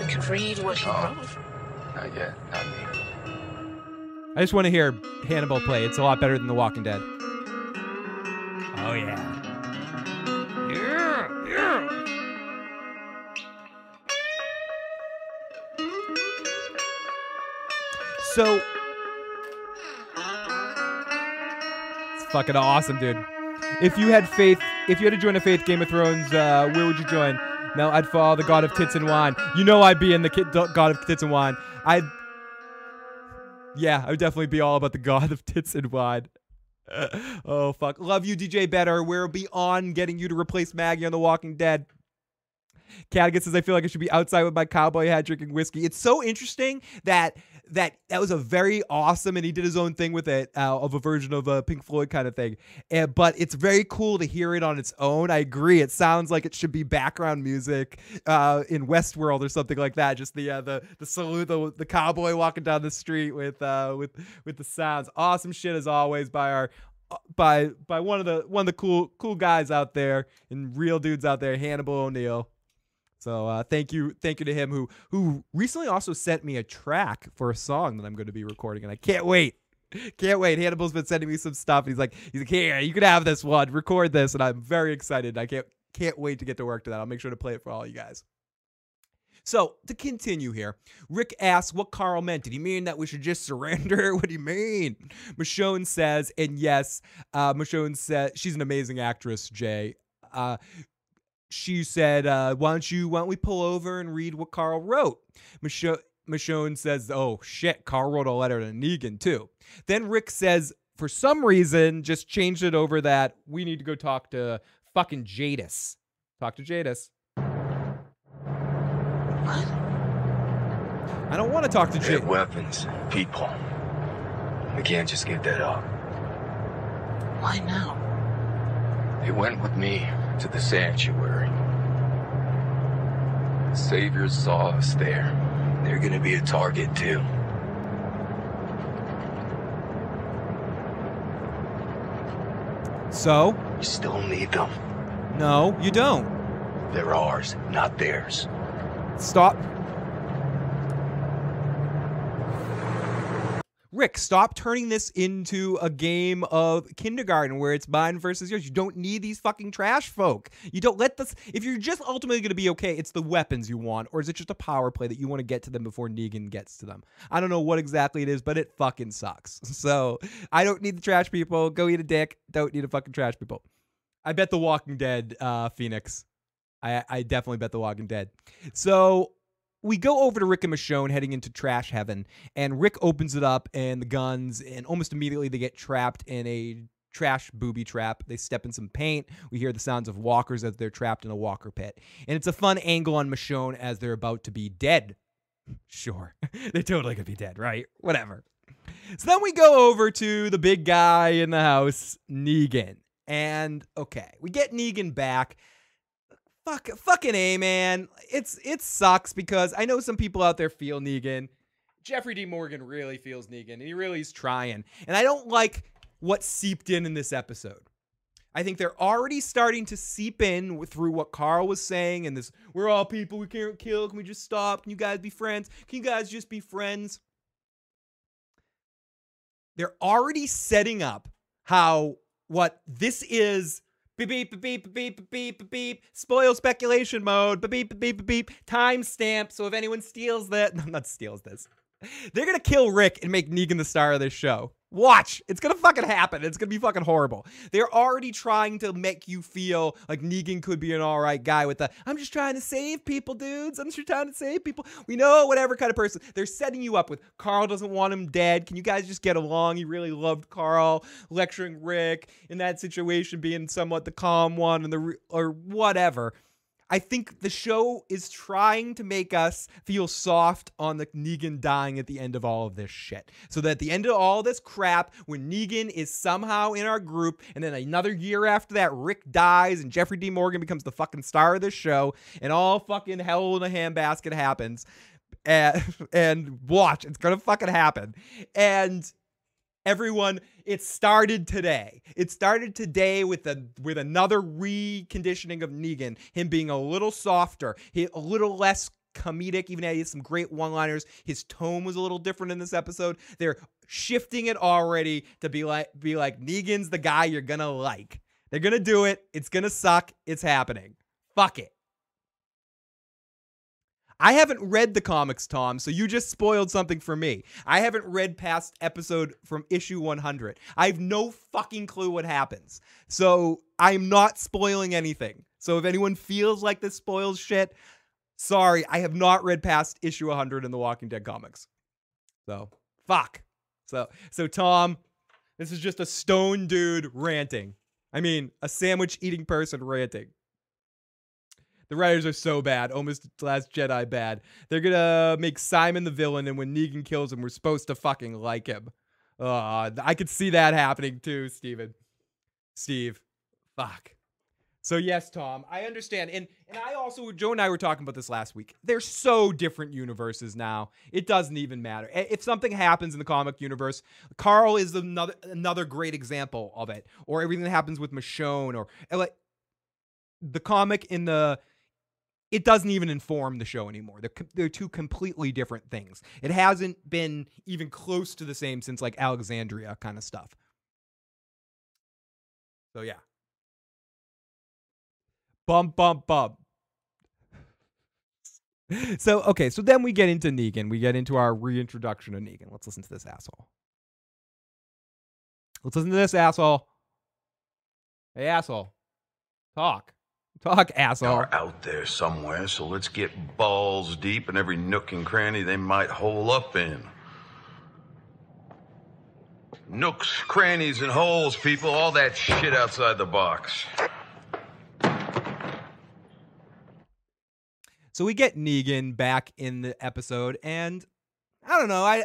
We could read what he Oh. wrote. Not yet, not me. I just want to hear Hannibal play. It's a lot better than The Walking Dead. Oh yeah. Yeah, yeah. So It's fucking awesome, dude. If you had faith, if you had to join a faith Game of Thrones, uh, where would you join? No, I'd follow the God of Tits and Wine. You know I'd be in the God of Tits and Wine. I'd yeah, I would definitely be all about the god of tits and wine. oh fuck. Love you, DJ Better. We're beyond getting you to replace Maggie on The Walking Dead. Cadigan says I feel like I should be outside with my cowboy hat drinking whiskey. It's so interesting that that that was a very awesome, and he did his own thing with it, uh, of a version of a Pink Floyd kind of thing. And, but it's very cool to hear it on its own. I agree. It sounds like it should be background music uh, in Westworld or something like that. Just the uh, the the salute, the, the cowboy walking down the street with uh, with with the sounds. Awesome shit as always by our by by one of the one of the cool cool guys out there and real dudes out there, Hannibal O'Neill. So uh, thank you, thank you to him who who recently also sent me a track for a song that I'm going to be recording, and I can't wait, can't wait. Hannibal's been sending me some stuff. And he's like, he's like, here, you can have this one, record this, and I'm very excited. I can't can't wait to get to work to that. I'll make sure to play it for all you guys. So to continue here, Rick asks what Carl meant. Did he mean that we should just surrender? What do you mean? Michonne says, and yes, uh, Michonne said she's an amazing actress. Jay. Uh, she said, uh, "Why don't you? Why don't we pull over and read what Carl wrote?" Michonne, Michonne says, "Oh shit, Carl wrote a letter to Negan too." Then Rick says, for some reason, just changed it over that we need to go talk to fucking Jadis. Talk to Jadis. What? I don't want to talk to They have Jadis. weapons, people. We can't just give that up. Why now? They went with me to the sanctuary. The saviors saw us there. They're gonna be a target too. So, You still need them. no, you don't. They're ours, not theirs. Stop. Rick, stop turning this into a game of kindergarten where it's mine versus yours. You don't need these fucking trash folk. You don't let this. If you're just ultimately going to be okay, it's the weapons you want, or is it just a power play that you want to get to them before Negan gets to them? I don't know what exactly it is, but it fucking sucks. So I don't need the trash people. Go eat a dick. Don't need a fucking trash people. I bet The Walking Dead, uh, Phoenix. I, I definitely bet The Walking Dead. So we go over to Rick and Michonne heading into trash heaven, and Rick opens it up and the guns, and almost immediately they get trapped in a trash booby trap. They step in some paint. We hear the sounds of walkers as they're trapped in a walker pit. And it's a fun angle on Michonne as they're about to be dead. Sure. they're totally gonna be dead, right? Whatever. So then we go over to the big guy in the house, Negan. And okay, we get Negan back. Fuck, fucking a man. It's it sucks because I know some people out there feel Negan. Jeffrey D. Morgan really feels Negan, and he really is trying. And I don't like what seeped in in this episode. I think they're already starting to seep in through what Carl was saying and this. We're all people. We can't kill. Can we just stop? Can you guys be friends? Can you guys just be friends? They're already setting up how what this is Beep beep beep beep beep beep Spoil speculation mode. Beep beep beep beep. Timestamp. So if anyone steals that, no, not steals this, they're gonna kill Rick and make Negan the star of this show. Watch, it's gonna fucking happen. It's gonna be fucking horrible. They're already trying to make you feel like Negan could be an alright guy with the I'm just trying to save people, dudes. I'm just trying to save people. We know whatever kind of person. They're setting you up with Carl doesn't want him dead. Can you guys just get along? He really loved Carl, lecturing Rick in that situation, being somewhat the calm one and the or whatever. I think the show is trying to make us feel soft on the Negan dying at the end of all of this shit. So that at the end of all this crap, when Negan is somehow in our group, and then another year after that, Rick dies and Jeffrey D. Morgan becomes the fucking star of this show, and all fucking hell in a handbasket happens. Eh, and, and watch, it's gonna fucking happen. And everyone it started today. It started today with a with another reconditioning of negan him being a little softer he, a little less comedic even though he has some great one liners his tone was a little different in this episode. They're shifting it already to be like be like negan's the guy you're gonna like. They're gonna do it. It's gonna suck. It's happening. Fuck it I haven't read the comics, Tom, so you just spoiled something for me. I haven't read past episode from issue 100. I have no fucking clue what happens. So I'm not spoiling anything. So if anyone feels like this spoils shit, sorry, I have not read past issue 100 in the Walking Dead comics. So, fuck. So, so Tom, this is just a stone dude ranting. I mean, a sandwich eating person ranting. The writers are so bad, almost Last Jedi bad. They're gonna make Simon the villain, and when Negan kills him, we're supposed to fucking like him. Uh, I could see that happening too, Steven. Steve. Fuck. So yes, Tom, I understand. And and I also Joe and I were talking about this last week. They're so different universes now. It doesn't even matter. If something happens in the comic universe, Carl is another another great example of it. Or everything that happens with Michonne or like the comic in the it doesn't even inform the show anymore. They're they're two completely different things. It hasn't been even close to the same since like Alexandria kind of stuff. So yeah. Bump bump bump. So okay, so then we get into Negan. We get into our reintroduction of Negan. Let's listen to this asshole. Let's listen to this asshole. Hey asshole. Talk. Talk, asshole. are out there somewhere, so let's get balls deep in every nook and cranny they might hole up in. Nooks, crannies, and holes, people. All that shit outside the box. So we get Negan back in the episode, and I don't know. I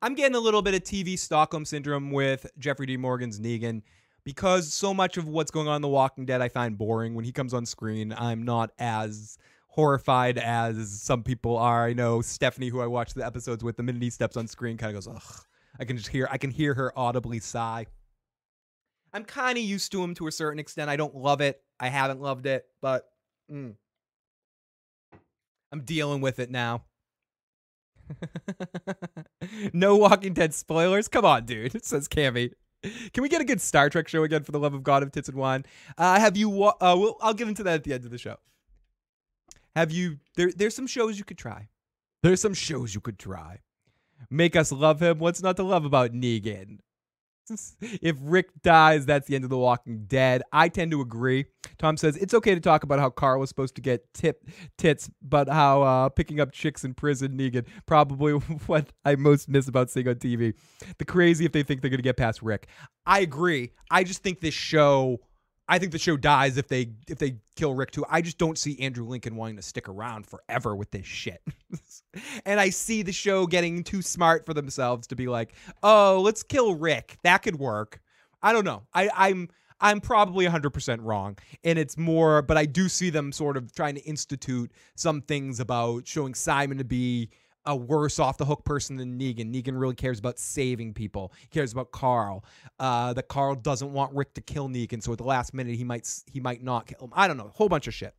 I'm getting a little bit of TV Stockholm syndrome with Jeffrey D. Morgan's Negan because so much of what's going on in The Walking Dead I find boring. When he comes on screen, I'm not as horrified as some people are. I know Stephanie, who I watch the episodes with, the minute he steps on screen, kind of goes, ugh. I can just hear I can hear her audibly sigh. I'm kind of used to him to a certain extent. I don't love it. I haven't loved it, but mm. I'm dealing with it now. no Walking Dead spoilers. Come on, dude. Says Cammy. Can we get a good Star Trek show again for the love of God of tits and wine? Uh, have you? Wa- uh, we'll, I'll get into that at the end of the show. Have you? There, there's some shows you could try. There's some shows you could try. Make us love him. What's not to love about Negan? If Rick dies, that's the end of The Walking Dead. I tend to agree. Tom says it's okay to talk about how Carl was supposed to get tip tits, but how uh, picking up chicks in prison, Negan, probably what I most miss about seeing on TV. The crazy if they think they're gonna get past Rick. I agree. I just think this show. I think the show dies if they if they kill Rick too. I just don't see Andrew Lincoln wanting to stick around forever with this shit. and I see the show getting too smart for themselves to be like, "Oh, let's kill Rick. That could work." I don't know. I I'm I'm probably 100% wrong. And it's more but I do see them sort of trying to institute some things about showing Simon to be a worse off the hook person than Negan. Negan really cares about saving people. He cares about Carl. Uh, that Carl doesn't want Rick to kill Negan, so at the last minute he might he might not kill him. I don't know, a whole bunch of shit.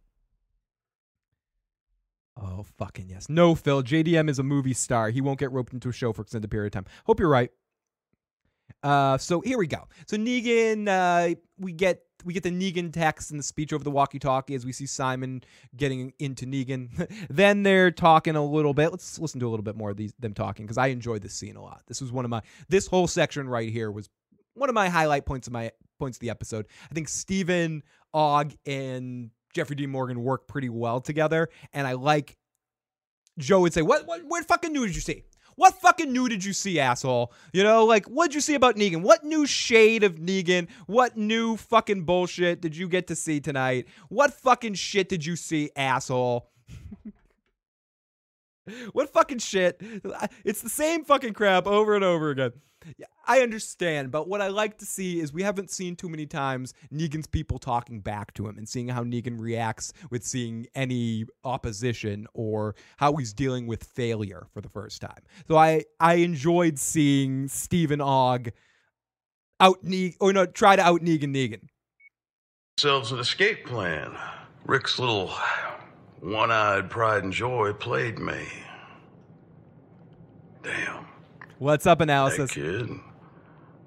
Oh fucking yes. No, Phil. JDM is a movie star. He won't get roped into a show for extended period of time. Hope you're right. Uh, so here we go. So Negan, uh, we get we get the Negan text and the speech over the walkie-talkie as we see Simon getting into Negan. then they're talking a little bit. Let's listen to a little bit more of these them talking because I enjoyed this scene a lot. This was one of my this whole section right here was one of my highlight points of my points of the episode. I think Steven Ogg and Jeffrey D. Morgan work pretty well together, and I like Joe would say, "What what what fucking new did you see? What fucking new did you see, asshole? You know, like what'd you see about Negan? What new shade of Negan? What new fucking bullshit did you get to see tonight? What fucking shit did you see, asshole?" What fucking shit? It's the same fucking crap over and over again. I understand, but what I like to see is we haven't seen too many times Negan's people talking back to him and seeing how Negan reacts with seeing any opposition or how he's dealing with failure for the first time. So I I enjoyed seeing Steven Ogg out Negan or no try to out Negan Negan. Themselves an escape plan. Rick's little one-eyed pride and joy played me. Damn. What's up, analysis? That analysis? kid.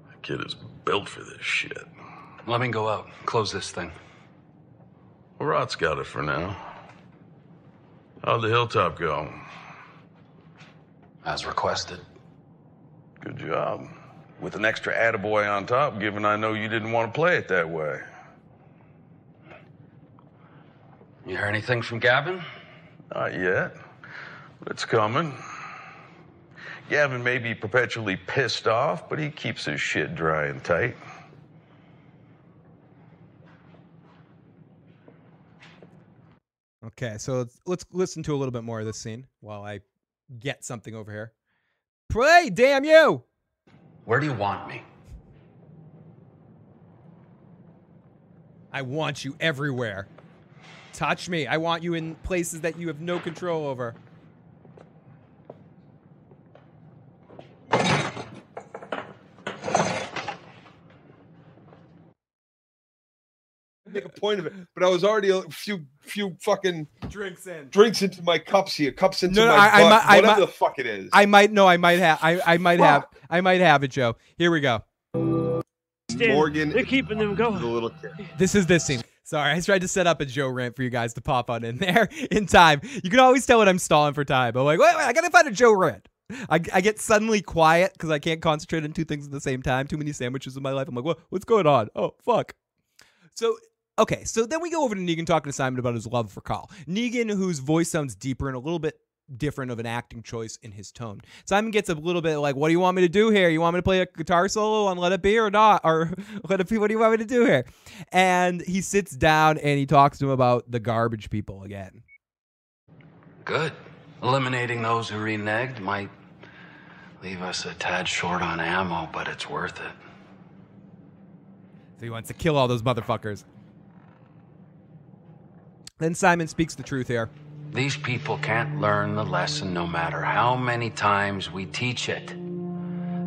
That kid is built for this shit. Let me go out. Close this thing. Well, Rot's got it for now. How'd the hilltop go? As requested. Good job. With an extra attaboy on top, given I know you didn't want to play it that way. You hear anything from Gavin? Not yet, but it's coming. Gavin may be perpetually pissed off, but he keeps his shit dry and tight. Okay, so let's, let's listen to a little bit more of this scene while I get something over here. Play, damn you! Where do you want me? I want you everywhere. Touch me. I want you in places that you have no control over. make a point of it, but I was already a few few fucking Drinks in. drinks into my cups here, cups into No, no, my I- I butt, might- I whatever might- the fuck it is. I might no, I might have I, I might have I might have it, Joe. Here we go. Morgan, They're keeping them the going. little kid. This is this scene. Sorry, I tried to set up a Joe rant for you guys to pop on in there in time. You can always tell when I'm stalling for time. I'm like, wait, wait, I gotta find a Joe rant. I, I get suddenly quiet because I can't concentrate on two things at the same time. Too many sandwiches in my life. I'm like, what, what's going on? Oh, fuck. So Okay, so then we go over to Negan talking to Simon about his love for Carl. Negan, whose voice sounds deeper and a little bit different of an acting choice in his tone. Simon gets a little bit like, "What do you want me to do here? You want me to play a guitar solo on Let It Be or not? Or Let It Be? What do you want me to do here?" And he sits down and he talks to him about the garbage people again. Good. Eliminating those who reneged might leave us a tad short on ammo, but it's worth it. So he wants to kill all those motherfuckers. Then Simon speaks the truth here. These people can't learn the lesson no matter how many times we teach it.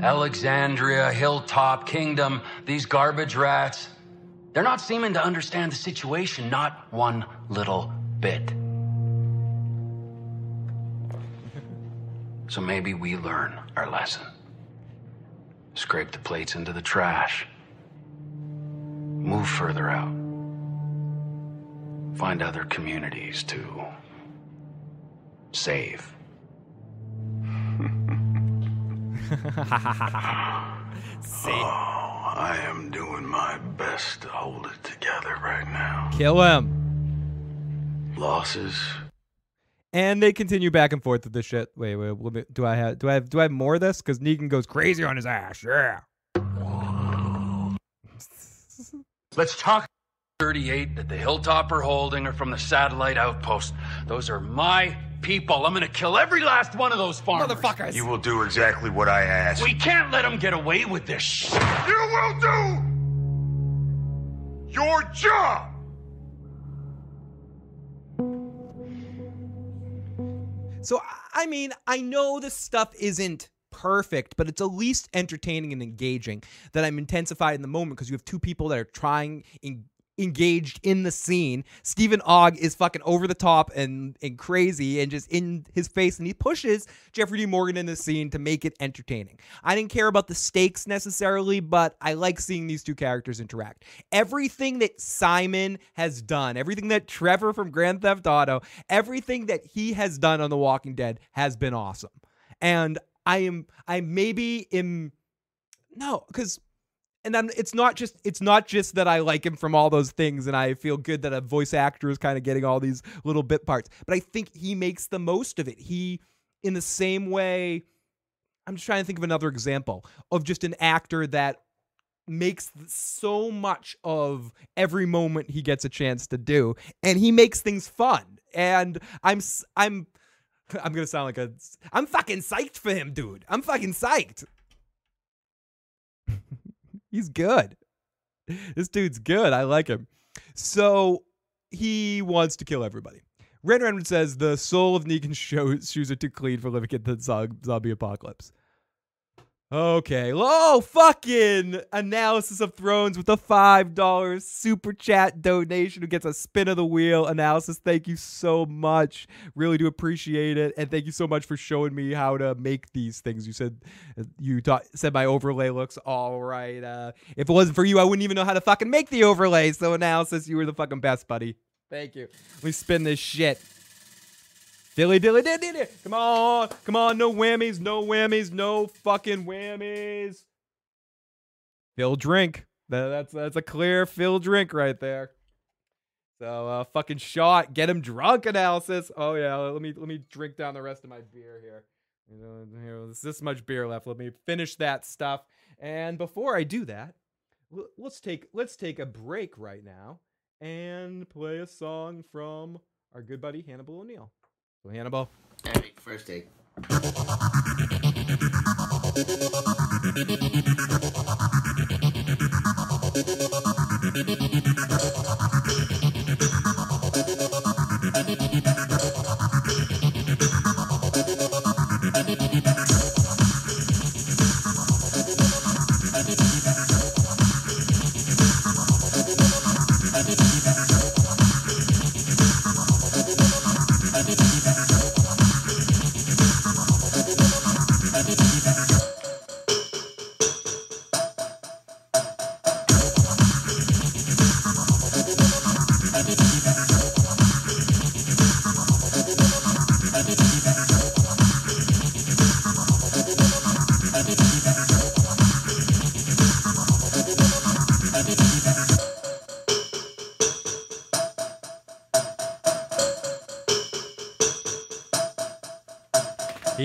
Alexandria, Hilltop, Kingdom, these garbage rats, they're not seeming to understand the situation, not one little bit. So maybe we learn our lesson. Scrape the plates into the trash. Move further out. Find other communities to save. Oh, I am doing my best to hold it together right now. Kill him. Losses, And they continue back and forth with this shit. Wait, wait, let me, do I have do I have do I have more of this? Because Negan goes crazy on his ass. Yeah. Let's talk 38 that the Hilltop are holding are from the satellite outpost. Those are my people. I'm gonna kill every last one of those farmers. Motherfuckers. You will do exactly what I ask. We can't let them get away with this shit. You will do your job. So I mean, I know this stuff isn't perfect, but it's at least entertaining and engaging. That I'm intensified in the moment because you have two people that are trying in, engaged in the scene. Steven Ogg is fucking over the top and and crazy and just in his face, and he pushes Jeffrey D. Morgan in the scene to make it entertaining. I didn't care about the stakes necessarily, but I like seeing these two characters interact. Everything that Simon has done, everything that Trevor from Grand Theft Auto, everything that he has done on The Walking Dead has been awesome. And I am I maybe am no, because and then it's not just it's not just that I like him from all those things and I feel good that a voice actor is kind of getting all these little bit parts, but I think he makes the most of it. He in the same way I'm just trying to think of another example of just an actor that makes so much of every moment he gets a chance to do and he makes things fun. And I'm I'm I'm to sound like a I'm fucking psyched for him, dude. I'm fucking psyched. He's good. This dude's good. I like him. So he wants to kill everybody. Red Redmond says the soul of Negan's show, shoes are too clean for living in the zombie apocalypse. Okay. Oh, fucking analysis of Thrones with a $5 super chat donation who gets a spin of the wheel analysis. Thank you so much. Really do appreciate it. And thank you so much for showing me how to make these things. You said you said my overlay looks all right. Uh, if it wasn't for you, I wouldn't even know how to fucking make the overlay. So analysis, you were the fucking best, buddy. Thank you. Let me spin this shit. Dilly dilly dilly dilly. Come on. Come on. No whammies. No whammies. No fucking whammies. Phil drink. That- That's that's a clear Phil drink right there. So uh fucking shot. Get him drunk analysis. Oh yeah. Let me let me drink down the rest of my beer here. You know, here, There's this much beer left. Let me finish that stuff. And before I do that, let's take let's take a break right now and play a song from our good buddy Hannibal O'Neill. Hannibal. Epic first take. Thank you.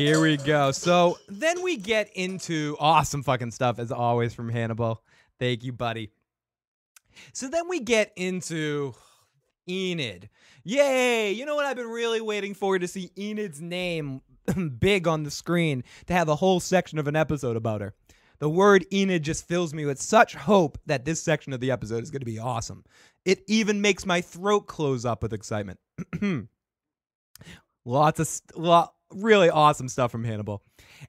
Here we go. So then we get into awesome fucking stuff as always from Hannibal. Thank you, buddy. So then we get into Enid. Yay! You know what I've been really waiting for to see Enid's name big on the screen to have a whole section of an episode about her. The word Enid just fills me with such hope that this section of the episode is going to be awesome. It even makes my throat close up with excitement. Lots of lot, really awesome stuff from Hannibal.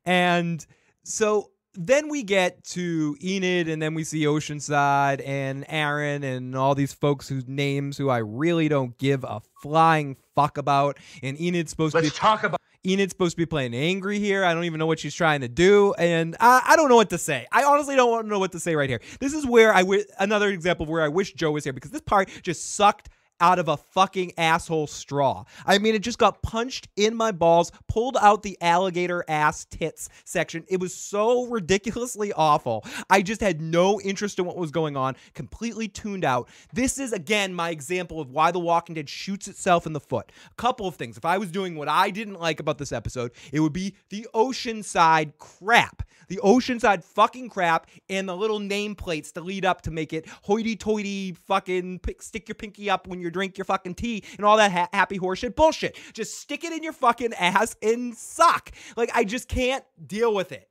And so then we get to Enid, and then we see Oceanside and Aaron and all these folks whose names who I really don't give a flying fuck about. And Enid's supposed Let's to be talk about. Enid's supposed to be playing angry here. I don't even know what she's trying to do, and I, I don't know what to say. I honestly don't want to know what to say right here. This is where I wi- another example of where I wish Joe was here because this part just sucked out of a fucking asshole straw. I mean, it just got punched in my balls, pulled out the alligator ass tits section. It was so ridiculously awful. I just had no interest in what was going on, completely tuned out. This is, again, my example of why The Walking Dead shoots itself in the foot. A couple of things. If I was doing what I didn't like about this episode, it would be the Oceanside crap. The Oceanside fucking crap and the little nameplates to lead up to make it hoity toity fucking pick, stick your pinky up when you drink your fucking tea and all that ha- happy horseshit bullshit. Just stick it in your fucking ass and suck. Like, I just can't deal with it.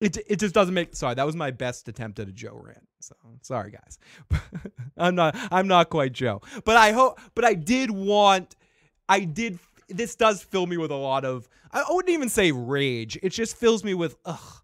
It, it just doesn't make sorry that was my best attempt at a Joe rant so sorry guys I'm not I'm not quite Joe but I hope but I did want I did this does fill me with a lot of I wouldn't even say rage it just fills me with ugh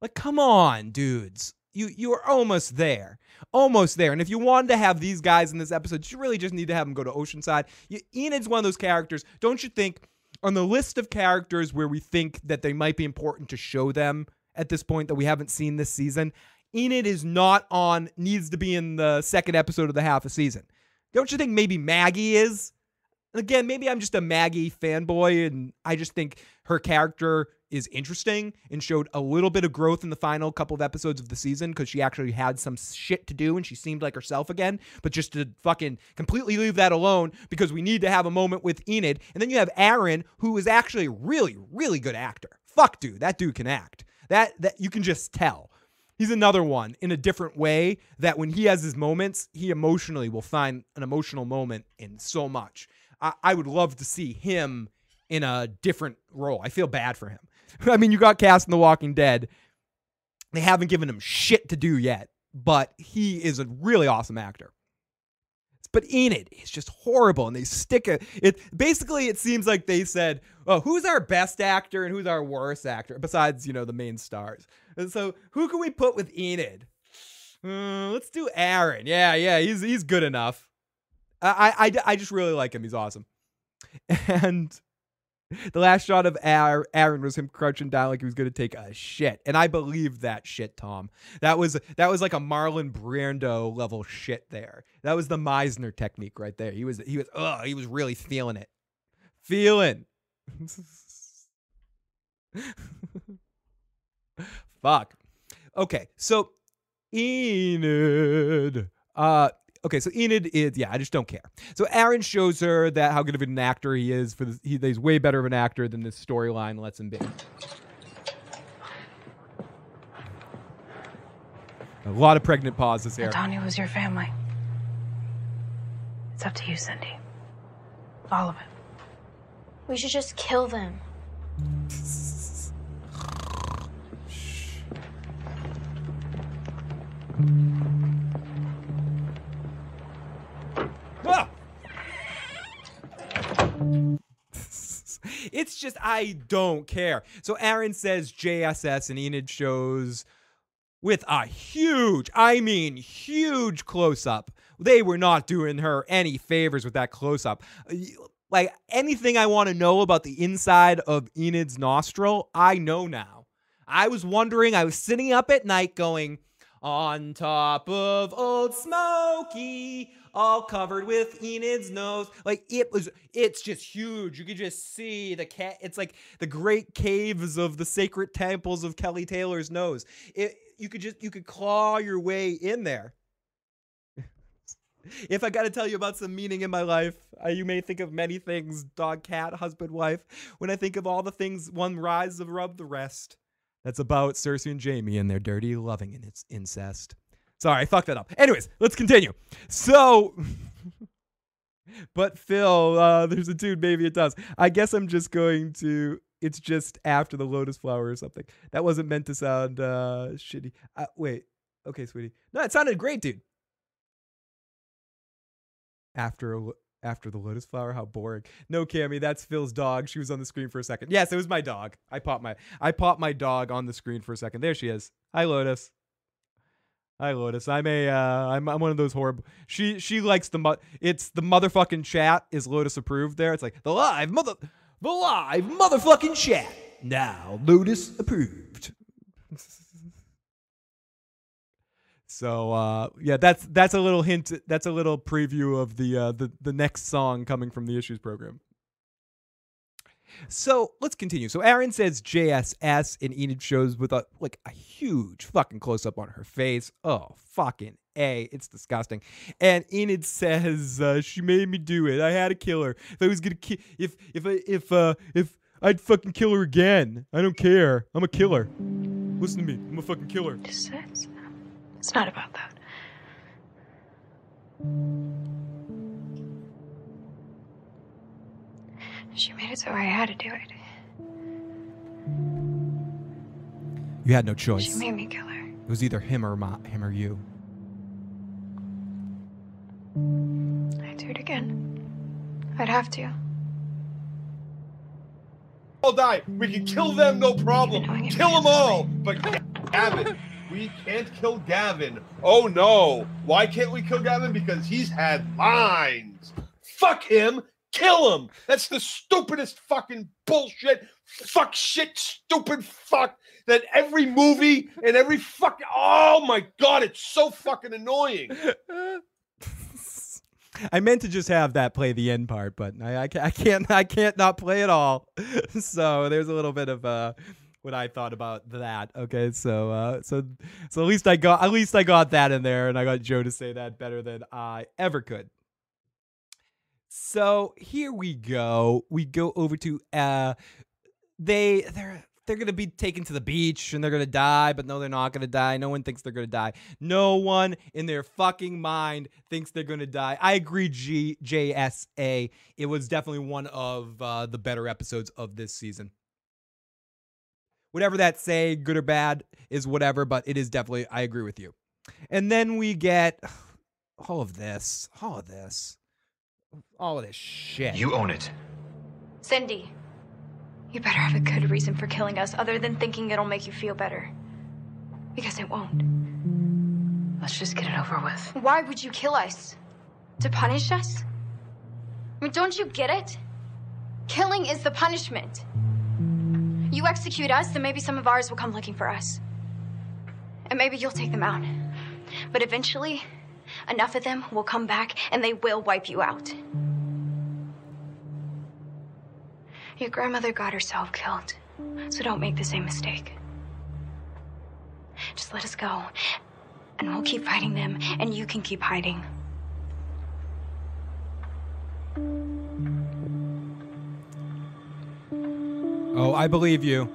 like come on dudes you you are almost there almost there and if you wanted to have these guys in this episode you really just need to have them go to Oceanside you, Enid's one of those characters don't you think on the list of characters where we think that they might be important to show them at this point that we haven't seen this season. Enid is not on, needs to be in the second episode of the half a season. Don't you think maybe Maggie is? Again, maybe I'm just a Maggie fanboy and I just think her character is interesting and showed a little bit of growth in the final couple of episodes of the season because she actually had some shit to do and she seemed like herself again. But just to fucking completely leave that alone because we need to have a moment with Enid. And then you have Aaron, who is actually a really, really good actor. Fuck, dude, that dude can act. That that you can just tell. He's another one in a different way that when he has his moments, he emotionally will find an emotional moment in so much. I, I would love to see him in a different role. I feel bad for him. I mean, you got cast in The Walking Dead. They haven't given him shit to do yet, but he is a really awesome actor. But Enid is just horrible, and they stick a it. Basically, it seems like they said, "Oh, who's our best actor and who's our worst actor besides you know the main stars?" And so, who can we put with Enid? Uh, let's do Aaron. Yeah, yeah, he's he's good enough. I, I I just really like him. He's awesome. And the last shot of Aaron was him crouching down like he was gonna take a shit, and I believed that shit, Tom. That was that was like a Marlon Brando level shit there. That was the Meisner technique right there. He was he was oh he was really feeling it, feeling. Fuck. Okay, so Enid. Uh, okay, so Enid is yeah, I just don't care. So Aaron shows her that how good of an actor he is for this. He, he's way better of an actor than this storyline lets him be. A lot of pregnant pauses here. Tanya was your family. It's up to you, Cyndie. All of it. We should just kill them. It's just I don't care. So Aaron says JSS and Enid shows with a huge, I mean huge close up. They were not doing her any favors with that close up. Like anything I want to know about the inside of Enid's nostril, I know now. I was wondering, I was sitting up at night going, on top of Old Smoky, all covered with Enid's nose. Like it was, it's just huge. You could just see the cat. It's like the great caves of the sacred temples of Kelly Taylor's nose. It, you could just, you could claw your way in there. If I got to tell you about some meaning in my life, uh, you may think of many things dog, cat, husband, wife. When I think of all the things, one rise above the rest. That's about Cersei and Jaime and their dirty loving and its incest. Sorry, I fucked that up. Anyways, let's continue. So, but Phil, uh, there's a dude, maybe it does. I guess I'm just going to. It's just after the lotus flower or something. That wasn't meant to sound uh, shitty. Uh, wait. Okay, sweetie. No, it sounded great, dude. After a, after the lotus flower, how boring. No, Cammy, that's Phil's dog. She was on the screen for a second. Yes, it was my dog. I popped my I popped my dog on the screen for a second. There she is. Hi, Lotus. Hi, Lotus. I'm a uh, I'm I'm one of those horrible. She she likes the mo- it's the motherfucking chat is Lotus approved. There, it's like the live mother the live motherfucking chat now Lotus approved. So uh, yeah, that's that's a little hint. That's a little preview of the uh, the the next song coming from the issues program. So let's continue. So Aaron says JSS, and Enid shows with a like a huge fucking close up on her face. Oh fucking a, it's disgusting. And Enid says uh, she made me do it. I had to kill her. If I was gonna ki- if if if uh if I'd fucking kill her again. I don't care. I'm a killer. Listen to me. I'm a fucking killer. It's not about that. She made it so I had to do it. You had no choice. She made me kill her. It was either him or ma- him or you. I'd do it again. I'd have to. all die. We can kill them, no problem. Kill them all. But Gavin, we can't kill Gavin. Oh no. Why can't we kill Gavin? Because he's had lines. Fuck him. Kill him. That's the stupidest fucking bullshit. Fuck shit, stupid fuck. That every movie and every fucking oh my god, it's so fucking annoying. I meant to just have that play the end part, but I, I, I can't I can't not play it all. so there's a little bit of uh what I thought about that. Okay, so uh so so at least I got at least I got that in there, and I got Joe to say that better than I ever could. So here we go. We go over to uh they they're they're gonna be taken to the beach and they're gonna die, but no, they're not gonna die. No one thinks they're gonna die. No one in their fucking mind thinks they're gonna die. I agree, G JSA. It was definitely one of uh, the better episodes of this season. Whatever that say, good or bad, is whatever, but it is definitely I agree with you. And then we get all of this, all of this, all of this shit. You own it. Cyndie, you better have a good reason for killing us other than thinking it'll make you feel better. Because it won't. Let's just get it over with. Why would you kill us? To punish us? I mean, don't you get it? Killing is the punishment. You execute us, then maybe some of ours will come looking for us. And maybe you'll take them out. But eventually, enough of them will come back and they will wipe you out. Your grandmother got herself killed, so don't make the same mistake. Just let us go, and we'll keep fighting them, and you can keep hiding. Oh, I believe you.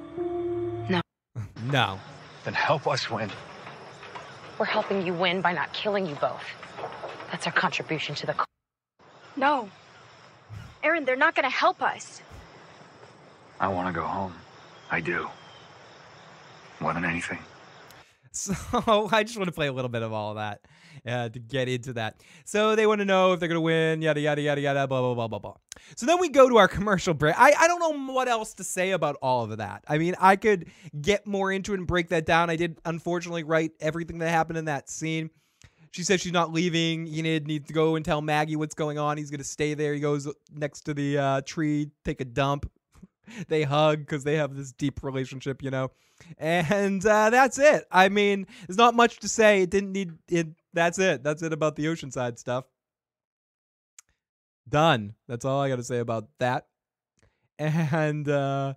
No. No. Then help us win. We're helping you win by not killing you both. That's our contribution to the cause. No. Aaron, they're not gonna help us. I want to go home. I do. More than anything. So I just want to play a little bit of all of that uh, to get into that. So they want to know if they're going to win, yada, yada, yada, yada, blah, blah, blah, blah, blah. So then we go to our commercial break. I, I don't know what else to say about all of that. I mean, I could get more into it and break that down. I did, unfortunately, write everything that happened in that scene. She says she's not leaving. Enid needs to go and tell Maggie what's going on. He's going to stay there. He goes next to the uh, tree, take a dump. they hug because they have this deep relationship, you know. And uh, that's it. I mean, there's not much to say. It didn't need it. That's it. That's it about the Oceanside stuff. Done. That's all I got to say about that. And uh,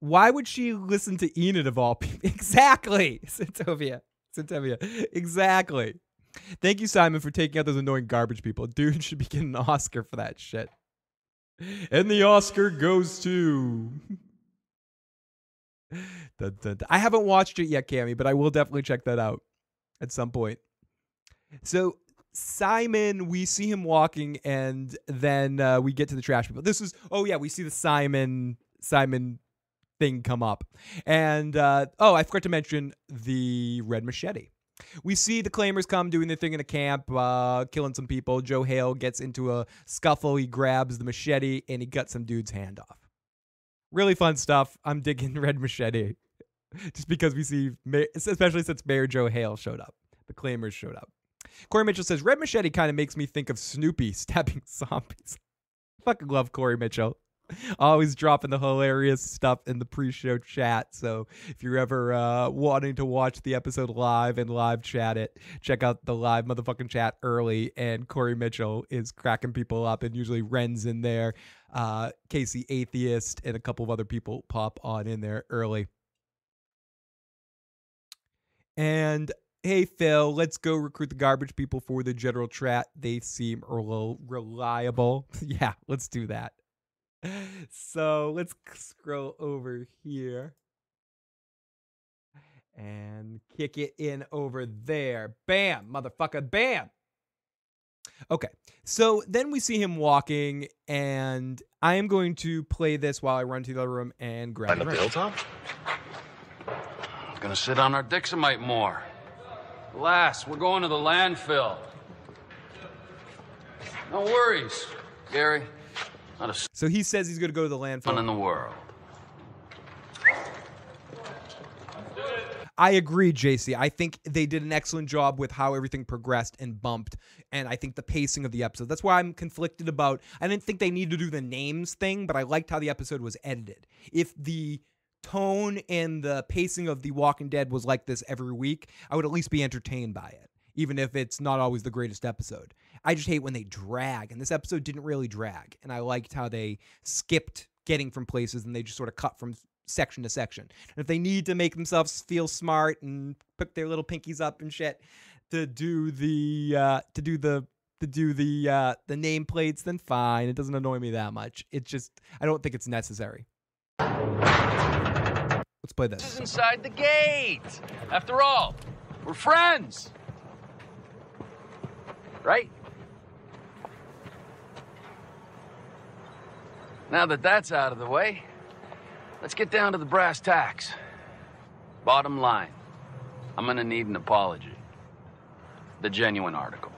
why would she listen to Enid of all people? Exactly, Centovia. Centovia. Exactly. Thank you, Simon, for taking out those annoying garbage people. Dude should be getting an Oscar for that shit. And the Oscar goes to. Dun, dun. I haven't watched it yet, Cammy, but I will definitely check that out at some point. So Simon, we see him walking, and then uh, we get to the trash people. This is oh yeah, we see the Simon Simon thing come up, and uh, oh, I forgot to mention the red machete. We see the claimers come doing their thing in a camp, uh, killing some people. Joe Hale gets into a scuffle. He grabs the machete and he cuts some dude's hand off. Really fun stuff. I'm digging Red Machete, just because we see, especially since Mayor Joe Hale showed up, the claimers showed up. Corey Mitchell says Red Machete kind of makes me think of Snoopy stabbing zombies. Fucking love Corey Mitchell. Always dropping the hilarious stuff in the pre-show chat. So if you're ever uh, wanting to watch the episode live and live chat it, check out the live motherfucking chat early. And Corey Mitchell is cracking people up, and usually Ren's in there. Uh, Casey Atheist and a couple of other people pop on in there early. And hey Phil, let's go recruit the garbage people for the general chat. They seem reliable. yeah, let's do that so let's scroll over here and kick it in over there. Bam, motherfucker, bam. Okay, so then we see him walking, and I am going to play this while I run to the other room and grab the hilltop. Gonna sit on our Dixamite more. Last, we're going to the landfill. No worries, Gary. Not a so he says he's going to go to the landfill. in the world. I agree, JC. I think they did an excellent job with how everything progressed and bumped, and I think the pacing of the episode. That's why I'm conflicted about. I didn't think they needed to do the names thing, but I liked how the episode was edited. If the tone and the pacing of The Walking Dead was like this every week, I would at least be entertained by it, even if it's not always the greatest episode. I just hate when they drag, and this episode didn't really drag. And I liked how they skipped getting from places and they just sort of cut from section to section. And if they need to make themselves feel smart and put their little pinkies up and shit to do the uh, to do the to do the uh, the nameplates, then fine. It doesn't annoy me that much. It just I don't think it's necessary. Let's play this. This is inside the gate. After all, we're friends. Right? Now that that's out of the way, let's get down to the brass tacks. Bottom line, I'm gonna need an apology. The genuine article.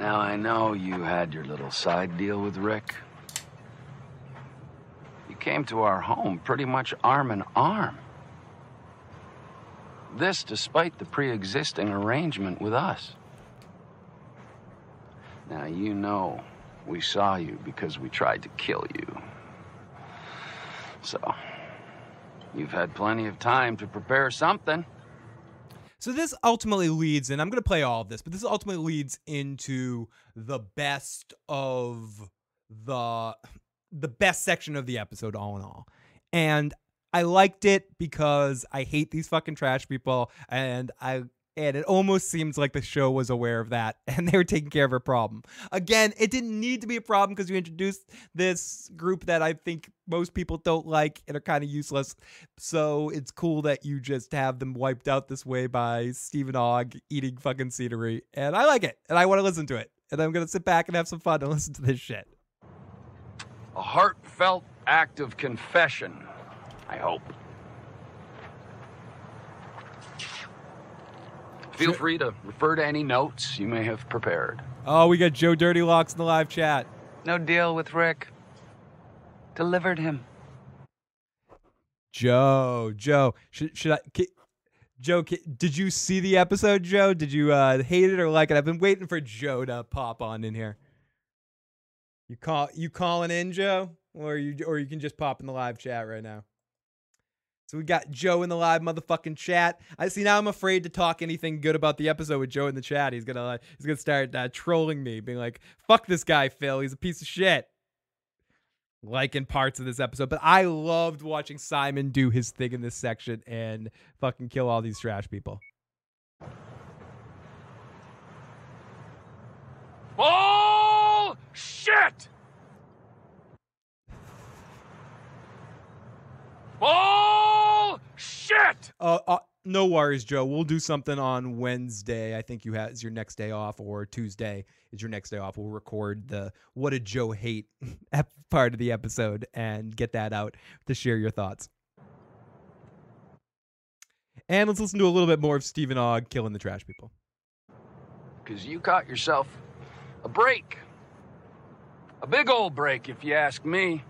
Now, I know you had your little side deal with Rick. You came to our home pretty much arm in arm. This despite the pre existing arrangement with us. Now, you know we saw you because we tried to kill you. So, you've had plenty of time to prepare something. So this ultimately leads, and I'm going to play all of this, but this ultimately leads into the best of the the best section of the episode, all in all. And I liked it because I hate these fucking trash people, and I and it almost seems like the show was aware of that and they were taking care of a problem. Again, it didn't need to be a problem because you introduced this group that I think most people don't like and are kind of useless. So it's cool that you just have them wiped out this way by Steven Ogg eating fucking scenery. And I like it and I want to listen to it. And I'm going to sit back and have some fun and listen to this shit. A heartfelt act of confession I hope. Feel free to refer to any notes you may have prepared. Oh, we got Joe Dirty Locks in the live chat. No deal with Rick. Delivered him. Joe, Joe, should, should I? Can, Joe, can, did you see the episode, Joe? Did you uh, hate it or like it? I've been waiting for Joe to pop on in here. You call you calling in, Joe, or you or you can just pop in the live chat right now. So we got Joe in the live motherfucking chat. I see now. I'm afraid to talk anything good about the episode with Joe in the chat. He's gonna uh, he's gonna start uh, trolling me, being like, "Fuck this guy, Phil. He's a piece of shit." like in parts of this episode. But I loved watching Simon do his thing in this section and fucking kill all these trash people. Bullshit! Bullshit! Uh, uh, no worries, Joe. We'll do something on Wednesday. I think you have is your next day off, or Tuesday is your next day off. We'll record the "What did Joe hate" part of the episode and get that out to share your thoughts. And let's listen to a little bit more of Steven Ogg killing the trash people. Because you caught yourself a break. A big old break, if you ask me.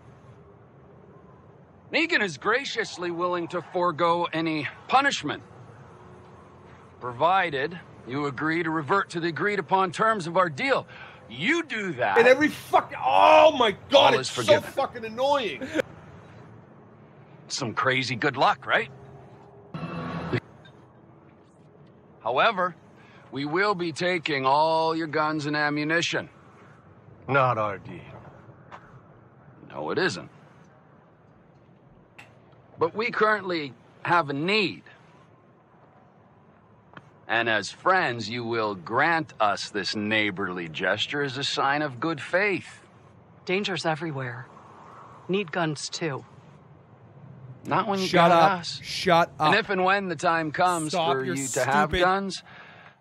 Negan is graciously willing to forego any punishment, provided you agree to revert to the agreed upon terms of our deal. You do that. And every fucking oh my god, All it's is so fucking annoying. Some crazy good luck, right? However, we will be taking all your guns and ammunition. Not our deal. No, it isn't. But we currently have a need. And as friends, you will grant us this neighborly gesture as a sign of good faith. Danger's everywhere. Need guns too. Not when you Shut got up. us. Shut up. And if and when the time comes Stop for you to have stupid- guns,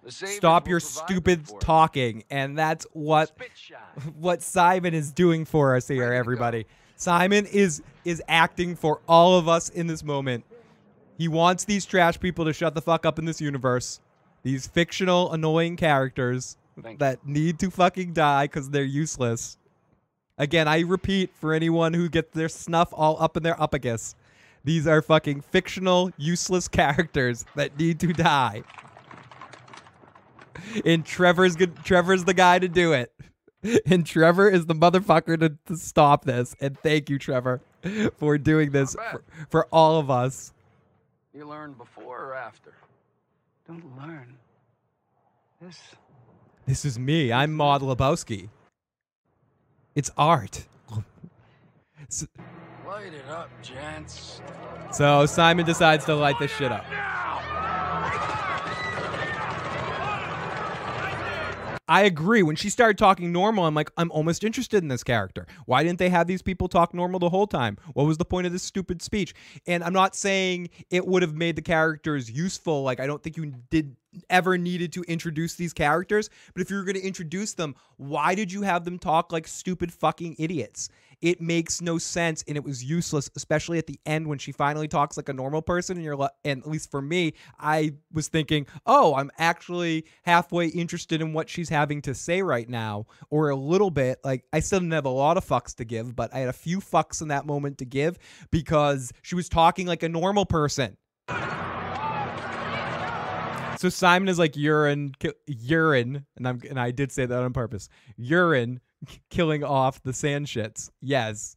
the Saviors Stop your stupid talking. And that's what what Simon is doing for us here, everybody. Simon is is acting for all of us in this moment. He wants these trash people to shut the fuck up in this universe. These fictional, annoying characters Thank that need to fucking die because they're useless. Again, I repeat for anyone who gets their snuff all up in their uppagus. These are fucking fictional, useless characters that need to die. And Trevor's good. Trevor's the guy to do it. And Trevor is the motherfucker to, to stop this. And thank you, Trevor, for doing this for, for all of us. You learned before or after? Don't learn. This This is me. I'm Maude Lebowski. It's art. So, Light it up, gents. so Simon decides to light this shit up. I agree. When she started talking normal, I'm like, I'm almost interested in this character. Why didn't they have these people talk normal the whole time? What was the point of this stupid speech? And I'm not saying it would have made the characters useful. Like, I don't think you did ever needed to introduce these characters. But if you were going to introduce them, why did you have them talk like stupid fucking idiots? It makes no sense and it was useless, especially at the end when she finally talks like a normal person. And you're like, and at least for me, I was thinking, oh, I'm actually halfway interested in what she's having to say right now, or a little bit. Like, I still didn't have a lot of fucks to give, but I had a few fucks in that moment to give because she was talking like a normal person. So Simon is like urine, urine, and I'm and I did say that on purpose. Urine killing off the sand shits. Yes.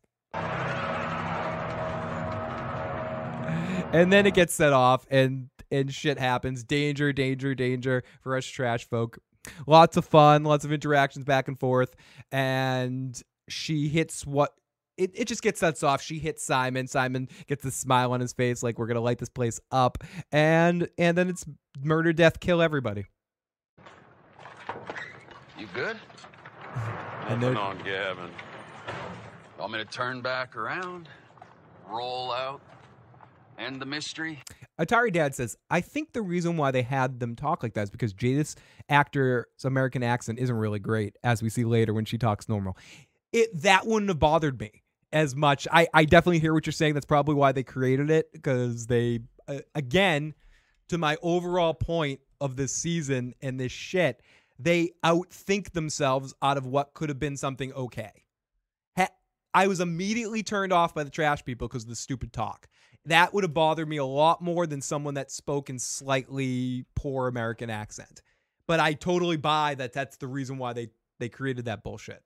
And then it gets set off, and and shit happens. Danger, danger, danger for us trash folk. Lots of fun, lots of interactions back and forth, and she hits what. It, it just gets sets off. She hits Simon. Simon gets a smile on his face, like we're gonna light this place up, and and then it's murder, death, kill everybody. You good? And Nothing they're- on Gavin. Want me to turn back around? Roll out? End the mystery? Atari Dad says, I think the reason why they had them talk like that is because Jada's actor's American accent isn't really great, as we see later when she talks normal. It that wouldn't have bothered me as much. I, I definitely hear what you're saying. That's probably why they created it because they, uh, again, to my overall point of this season and this shit, they outthink themselves out of what could have been something okay. I was immediately turned off by the trash people because of the stupid talk. That would have bothered me a lot more than someone that spoke in slightly poor American accent. But I totally buy that that's the reason why they they created that bullshit.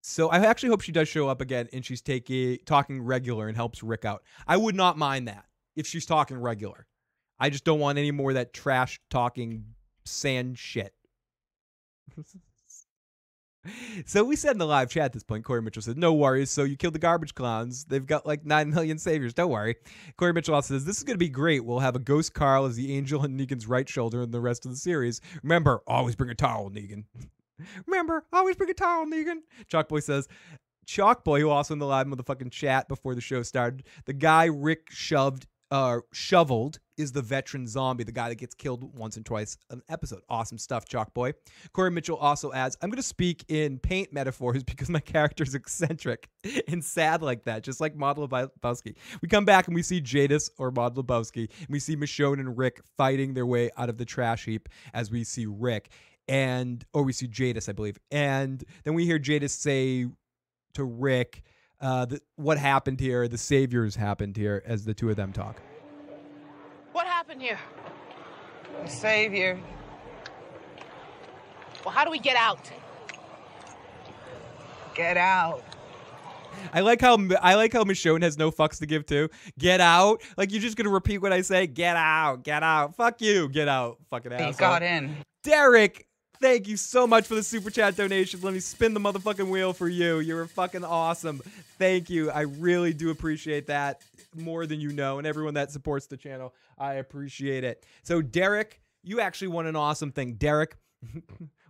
So I actually hope she does show up again and she's taking talking regular and helps Rick out. I would not mind that if she's talking regular. I just don't want any more of that trash talking sand shit. So we said in the live chat at this point, Corey Mitchell said, No worries. So you killed the garbage clowns. They've got like 9 million saviors. Don't worry. Corey Mitchell also says, This is going to be great. We'll have a ghost Carl as the angel on Negan's right shoulder in the rest of the series. Remember, always bring a towel, Negan. Remember, always bring a towel, Negan. Chalkboy says, Chalkboy, who also in the live motherfucking chat before the show started, the guy Rick shoved uh, shoveled is the veteran zombie, the guy that gets killed once and twice an episode. Awesome stuff, Chalk Boy. Corey Mitchell also adds, I'm going to speak in paint metaphors because my character is eccentric and sad like that, just like Maude Lebowski. We come back and we see Jadis or Maude Lebowski, and we see Michonne and Rick fighting their way out of the trash heap as we see Rick and, or we see Jadis, I believe. And then we hear Jadis say to Rick, uh, the, what happened here, the saviors happened here as the two of them talk. What happened here? The savior. Well, how do we get out? Get out. I like how I like how Michonne has no fucks to give too. Get out, like you're just gonna repeat what I say. Get out, get out. Fuck you, get out, fucking asshole. He got in. Derek, thank you so much for the super chat donation. Let me spin the motherfucking wheel for you. You're fucking awesome. Thank you. I really do appreciate that more than you know, and everyone that supports the channel. I appreciate it. So, Derek, you actually won an awesome thing. Derek,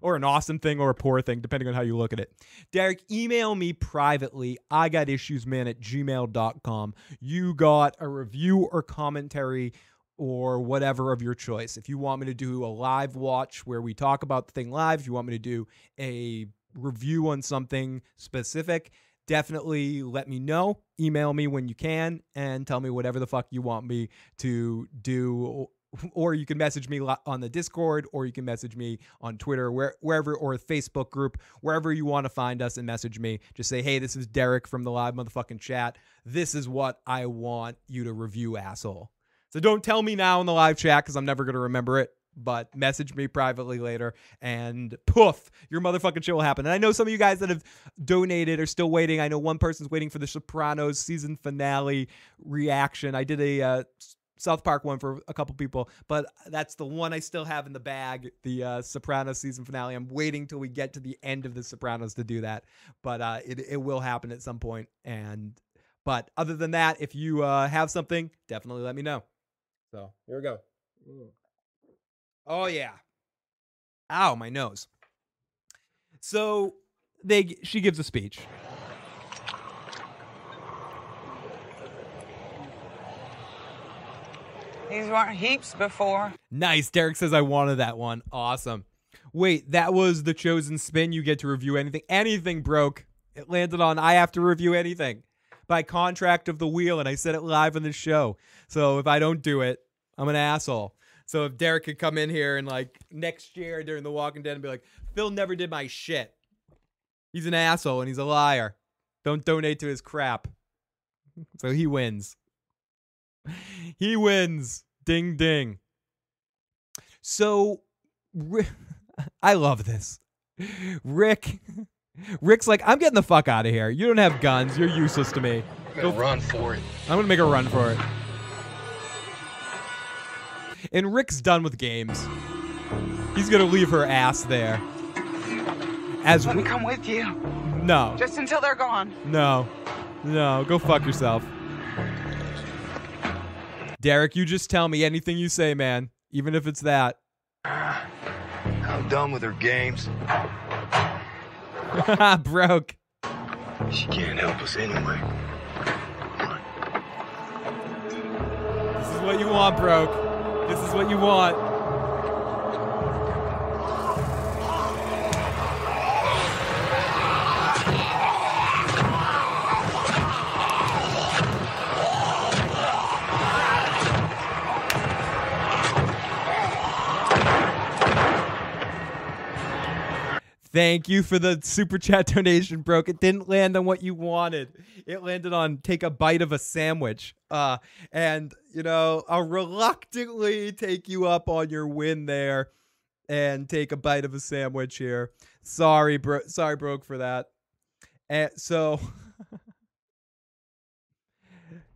or an awesome thing or a poor thing, depending on how you look at it. Derek, email me privately. I got issuesman at gmail.com. You got a review or commentary or whatever of your choice. If you want me to do a live watch where we talk about the thing live, if you want me to do a review on something specific, definitely let me know. Email me when you can and tell me whatever the fuck you want me to do. Or you can message me on the Discord, or you can message me on Twitter, where, wherever, or Facebook group, wherever you want to find us and message me. Just say, hey, this is Derek from the live motherfucking chat. This is what I want you to review, asshole. So don't tell me now in the live chat because I'm never going to remember it but message me privately later and poof, your motherfucking show will happen. And I know some of you guys that have donated are still waiting. I know one person's waiting for the Sopranos season finale reaction. I did a uh, South Park one for a couple people, but that's the one I still have in the bag, the uh, Sopranos season finale. I'm waiting till we get to the end of the Sopranos to do that, but uh, it, it will happen at some point. And but other than that, if you uh, have something, definitely let me know. So here we go. Mm. Oh yeah. Ow, my nose. So they she gives a speech. These weren't heaps before. Nice. Derek says I wanted that one. Awesome. Wait, that was the chosen spin. You get to review anything. Anything broke. It landed on I have to review anything by contract of the wheel, and I said it live on the show. So if I don't do it, I'm an asshole. So if Derek could come in here and like next year during The Walking Dead and be like, Phil never did my shit. He's an asshole and he's a liar. Don't donate to his crap. So he wins. He wins. Ding ding. So I love this. Rick Rick's like, I'm getting the fuck out of here. You don't have guns. You're useless to me. I'm gonna Go run for it. I'm gonna make a run for it. And Rick's done with games. He's gonna leave her ass there. As Let me come with you. No. Just until they're gone. No. No. Go fuck yourself. Derek, you just tell me anything you say, man. Even if it's that. I'm done with her games. Broke. She can't help us anyway. This is what you want, Broke. This is what you want. Thank you for the super chat donation, broke. It didn't land on what you wanted. It landed on take a bite of a sandwich. Uh, and you know, I'll reluctantly take you up on your win there and take a bite of a sandwich here. Sorry, bro. Sorry, broke for that. And so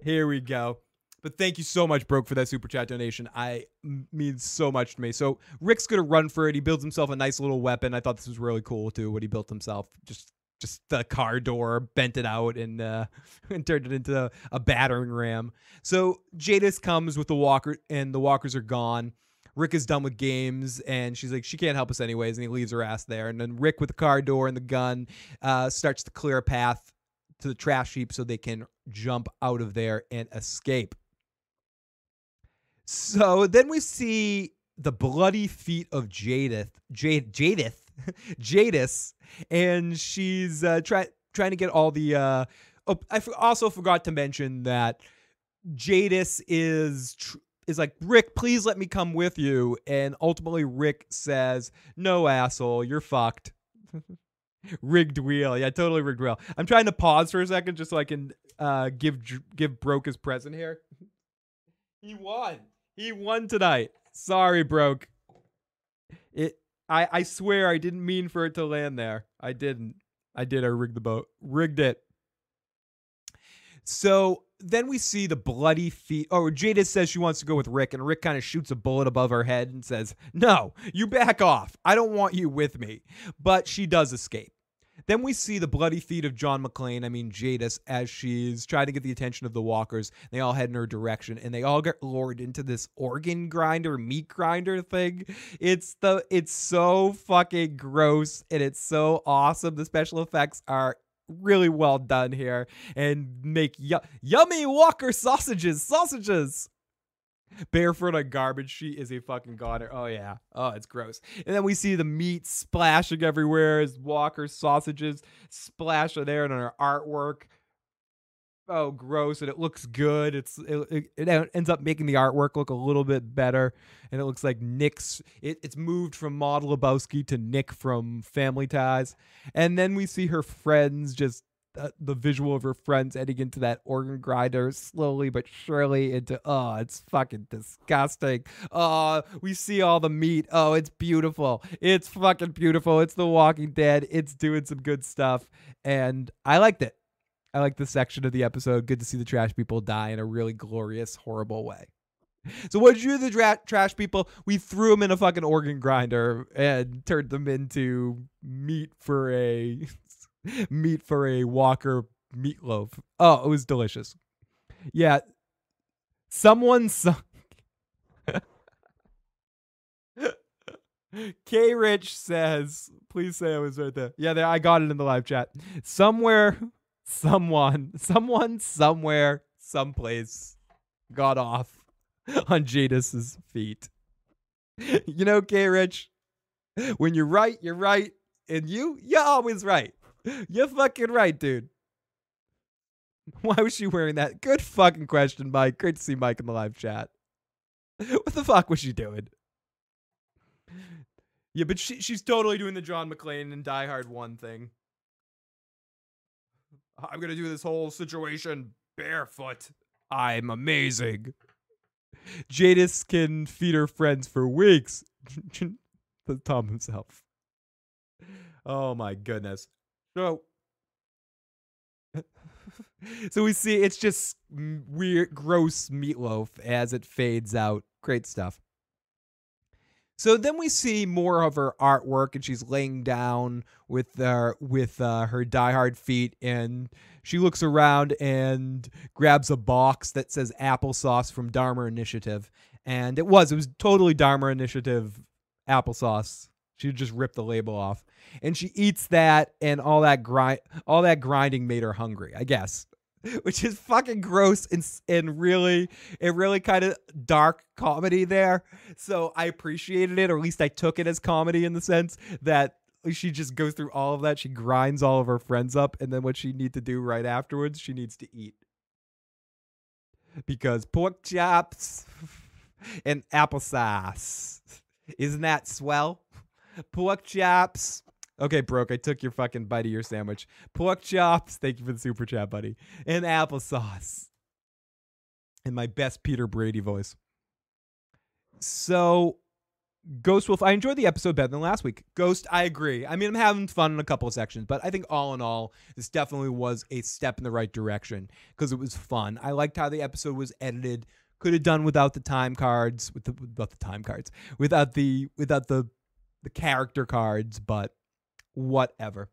here we go. But thank you so much, Broke, for that super chat donation. I means so much to me. So Rick's gonna run for it. He builds himself a nice little weapon. I thought this was really cool too. What he built himself, just just the car door, bent it out, and uh, and turned it into a, battering ram. So Jadis comes with the walker, and the walkers are gone. Rick is done with games, and she's like, she can't help us anyways, and he leaves her ass there. And then Rick, with the car door and the gun, uh, starts to clear a path to the trash heap so they can jump out of there and escape. So then we see the bloody feet of Jadith, Jade, Jadith, Jadis, and she's uh, trying trying to get all the. Uh, oh, I also forgot to mention that Jadis is tr- is like Rick, please let me come with you, and ultimately Rick says, "No, asshole, you're fucked." rigged wheel, yeah, totally rigged wheel. I'm trying to pause for a second just so I can uh, give give Broke his present here. he won. He won tonight. Sorry, Broke. It. I I swear I didn't mean for it to land there. I didn't. I did. I rigged the boat. Rigged it. So then we see the bloody feet. Oh, Jada says she wants to go with Rick, and Rick kind of shoots a bullet above her head and says, No, you back off. I don't want you with me. But she does escape. Then we see the bloody feet of John McClane, I mean Jadis, as she's trying to get the attention of the walkers. They all head in her direction and they all get lured into this organ grinder, meat grinder thing. It's the it's so fucking gross and it's so awesome. The special effects are really well done here and make yu- yummy walker sausages, sausages. Barefoot on a garbage. sheet is a fucking goner. Oh yeah. Oh, it's gross. And then we see the meat splashing everywhere as Walker sausages splash on there and on her artwork. Oh, gross! And it looks good. It's it, it, it ends up making the artwork look a little bit better, and it looks like Nick's. It, it's moved from Maude Lebowski to Nick from Family Ties, and then we see her friends just uh, the visual of her friends heading into that organ grinder slowly but surely into oh it's fucking disgusting. Oh we see all the meat. Oh it's beautiful. It's fucking beautiful. It's the walking dead. It's doing some good stuff. And i liked it. I liked this section of the episode. Good to see the trash people die in a really glorious horrible way. So what did you do to the trash people? We threw them in a fucking organ grinder and turned them into meat for a meat for a Walker meatloaf. Oh, it was delicious. Yeah. Someone sung. K Rich says, please say I was right there. Yeah, there I got it in the live chat. Somewhere, someone, someone, somewhere, someplace got off on Jadis's feet. You know, K Rich, when you're right, you're right. And you, you're always right. You're fucking right, dude. Why was she wearing that? Good fucking question, Mike. Great to see Mike in the live chat. What the fuck was she doing? Yeah, but she, she's totally doing the John McClane and Die Hard 1 thing. I'm going to do this whole situation barefoot. I'm amazing. Jadis can feed her friends for weeks. Tom himself. Oh my goodness. So, so we see it's just weird, gross meatloaf as it fades out. Great stuff. So then we see more of her artwork, and she's laying down with uh, with uh, her diehard feet, and she looks around and grabs a box that says applesauce from Dharma Initiative, and it was it was totally Dharma Initiative applesauce. She just ripped the label off, and she eats that, and all that grind, all that grinding made her hungry, I guess. Which is fucking gross and and really, it really kind of dark comedy there. So I appreciated it, or at least I took it as comedy in the sense that she just goes through all of that. She grinds all of her friends up, and then what she needs to do right afterwards, she needs to eat because pork chops and applesauce. Isn't that swell? Pork chops. Okay, broke. I took your fucking bite of your sandwich. Pork chops. Thank you for the super chat, buddy. And applesauce. In my best Peter Brady voice. So Ghost Wolf, I enjoyed the episode better than last week. Ghost, I agree. I mean, I'm having fun in a couple of sections, but I think all in all, this definitely was a step in the right direction because it was fun. I liked how the episode was edited. Could have done without the time cards, with the without the time cards, without the without the the character cards, but whatever.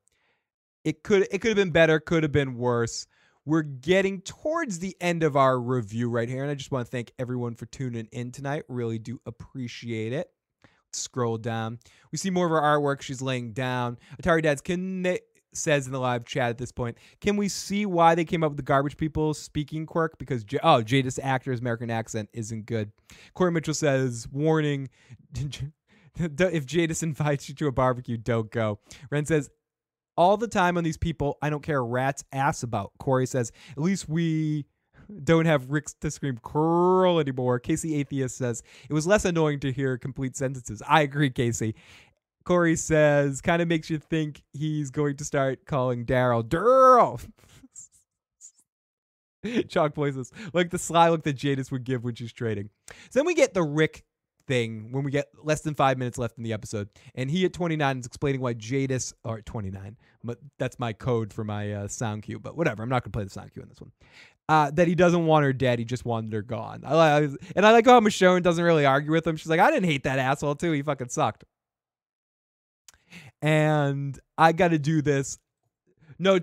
It could it could have been better, could have been worse. We're getting towards the end of our review right here, and I just want to thank everyone for tuning in tonight. Really do appreciate it scroll down. We see more of her artwork. She's laying down. Atari Dads can they, says in the live chat at this point, can we see why they came up with the garbage people speaking quirk? Because J- oh, Jadis actor's American accent isn't good. Corey Mitchell says, warning. if Jadis invites you to a barbecue, don't go. Ren says, all the time on these people, I don't care rat's ass about. Corey says, at least we don't have Rick to scream curl anymore. Casey Atheist says it was less annoying to hear complete sentences. I agree, Casey. Corey says kind of makes you think he's going to start calling Daryl Daryl. Chalk voices like the sly look that Jadis would give when she's trading. So then we get the Rick thing when we get less than five minutes left in the episode, and he at 29 is explaining why Jadis or 29, but that's my code for my uh, sound cue. But whatever, I'm not gonna play the sound cue in this one uh, that he doesn't want her dead. He just wanted her gone. I like, and I like how Michonne doesn't really argue with him. She's like, I didn't hate that asshole too. He fucking sucked. And I got to do this. No,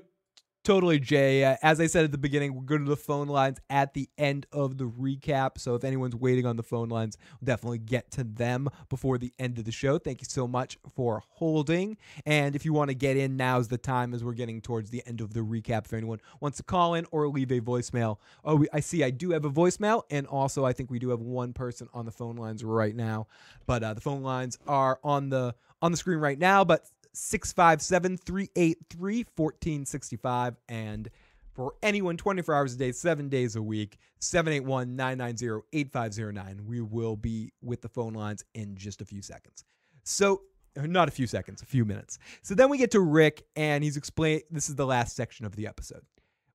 Totally, Jay. Uh, as I said at the beginning, we're going to the phone lines at the end of the recap. So if anyone's waiting on the phone lines, we'll definitely get to them before the end of the show. Thank you so much for holding. And if you want to get in, now's the time as we're getting towards the end of the recap. If anyone wants to call in or leave a voicemail. Oh, I see. I do have a voicemail. And also, I think we do have one person on the phone lines right now. But uh, the phone lines are on the on the screen right now. But 657 383 1465. And for anyone 24 hours a day, seven days a week, 781 990 8509. We will be with the phone lines in just a few seconds. So, not a few seconds, a few minutes. So then we get to Rick, and he's explaining this is the last section of the episode.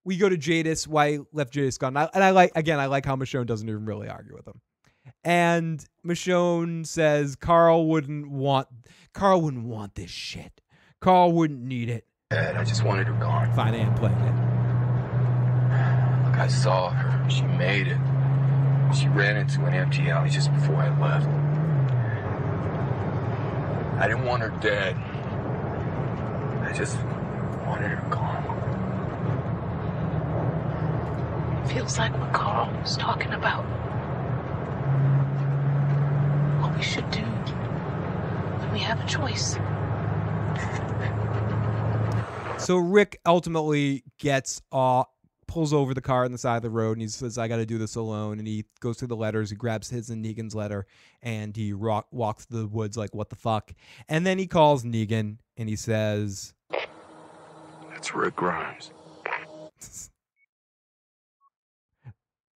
We go to Jadis, why left Jadis gone. And I like, again, I like how Michonne doesn't even really argue with him. And Michonne says Carl wouldn't want Carl wouldn't want this shit. Carl wouldn't need it. Dad, I just wanted her gone. Fine, I am playing it. Look, I saw her. She made it. She ran into an empty alley just before I left. I didn't want her dead. I just wanted her gone. Feels like what Carl was talking about. What we should do when we have a choice. So Rick ultimately gets uh pulls over the car on the side of the road and he says, I got to do this alone. And he goes through the letters. He grabs his and Negan's letter and he rock, walks through the woods like, what the fuck? And then he calls Negan and he says, That's Rick Grimes.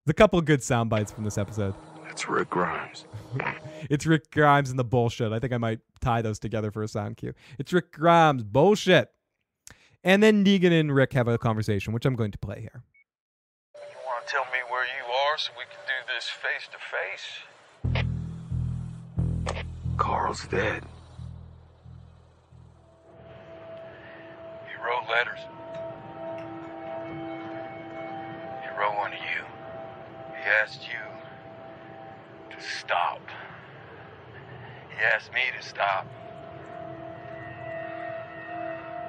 The couple good sound bites from this episode. That's Rick Grimes. it's Rick Grimes and the bullshit. I think I might tie those together for a sound cue. It's Rick Grimes, bullshit. And then Negan and Rick have a conversation, which I'm going to play here. You want to tell me where you are so we can do this face to face? Carl's dead. He wrote letters. He wrote one to you. He asked you to stop. He asked me to stop.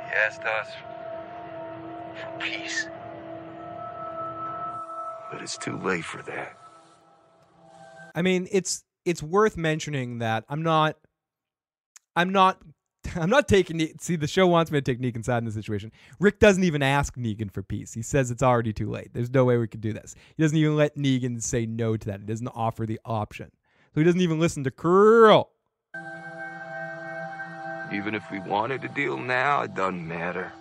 He asked us for peace. But it's too late for that. I mean, it's it's worth mentioning that I'm not I'm not I'm not taking see the show wants me to take Negan's side in this situation. Rick doesn't even ask Negan for peace. He says it's already too late. There's no way we could do this. He doesn't even let Negan say no to that. He doesn't offer the option. So he doesn't even listen to Carl. Even if we wanted to deal now, it doesn't matter.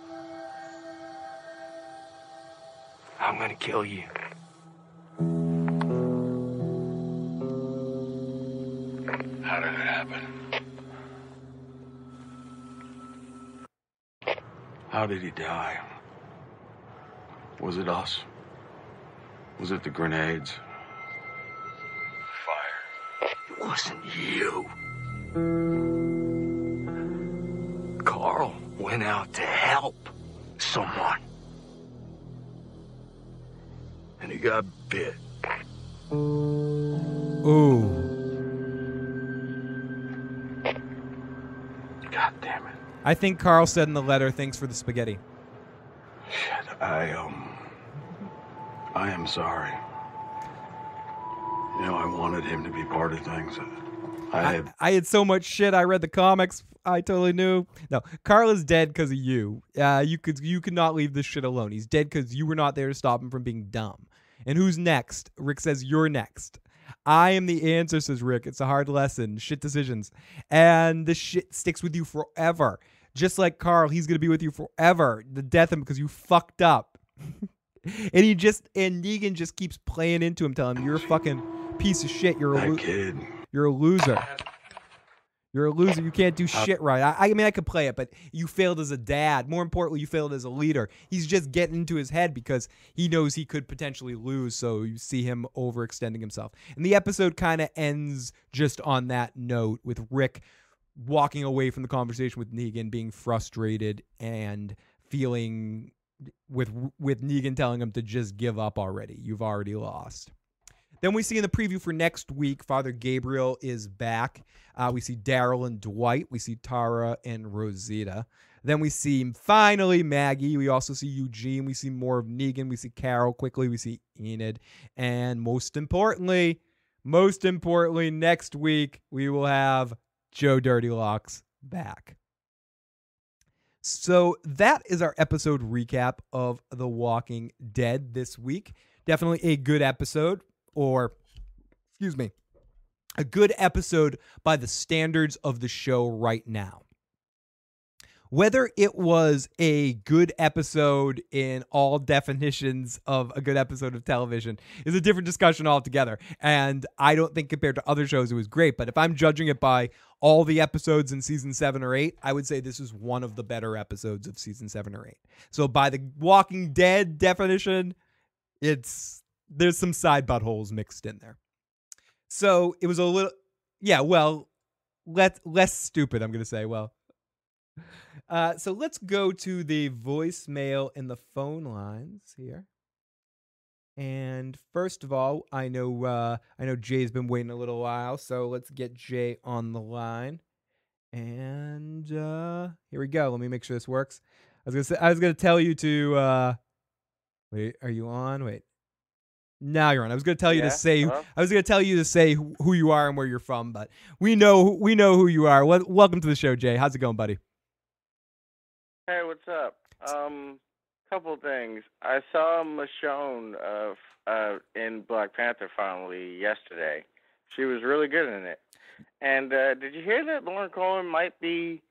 I'm gonna kill you. How did it happen? How did he die? Was it us? Was it the grenades? Fire. It wasn't you. Carl went out to help someone. And he got bit. Ooh. I think Carl said in the letter, "Thanks for the spaghetti." Shit, I, um. I am sorry. You know, I wanted him to be part of things. I I, had. I had so much shit. I read the comics. I totally knew. No, Carl is dead because of you. Uh, you could you could not leave this shit alone. He's dead because you were not there to stop him from being dumb. And who's next? Rick says you're next. I am the answer, says Rick. It's a hard lesson. Shit decisions. And the shit sticks with you forever. Just like Carl, he's gonna be with you forever. The death of him because you fucked up. and he just and Negan just keeps playing into him, telling him you're a fucking piece of shit. You're a kid. you're a loser. You're a loser. You can't do shit right. I, I mean, I could play it, but you failed as a dad. More importantly, you failed as a leader. He's just getting into his head because he knows he could potentially lose. So you see him overextending himself. And the episode kind of ends just on that note with Rick walking away from the conversation with Negan, being frustrated and feeling with with Negan telling him to just give up already. You've already lost. Then we see in the preview for next week, Father Gabriel is back. Uh, we see Daryl and Dwight. We see Tara and Rosita. Then we see finally Maggie. We also see Eugene. We see more of Negan. We see Carol quickly. We see Enid. And most importantly, most importantly, next week we will have Joe Dirty Locks back. So that is our episode recap of The Walking Dead this week. Definitely a good episode, or excuse me, a good episode by the standards of the show right now. Whether it was a good episode in all definitions of a good episode of television is a different discussion altogether. And I don't think compared to other shows it was great. But if I'm judging it by all the episodes in season seven or eight, I would say this is one of the better episodes of season seven or eight. So by the Walking Dead definition, it's there's some side buttholes mixed in there. So it was a little, yeah. Well, let less stupid. I'm gonna say. Well, uh, so let's go to the voicemail and the phone lines here. And first of all, I know uh, I know Jay's been waiting a little while, so let's get Jay on the line. And uh, here we go. Let me make sure this works. I was gonna say I was gonna tell you to uh, wait. Are you on? Wait. Now you're on. I was going to tell you Yeah, to say. hello? I was to tell you to say who, who you are and where you're from, but we know we know who you are. Welcome to the show, Jay. How's it going, buddy? Hey, what's up? Um, couple things. I saw Michonne uh, f- uh, in Black Panther finally yesterday. She was really good in it. And uh, did you hear that Lauren Cohan might be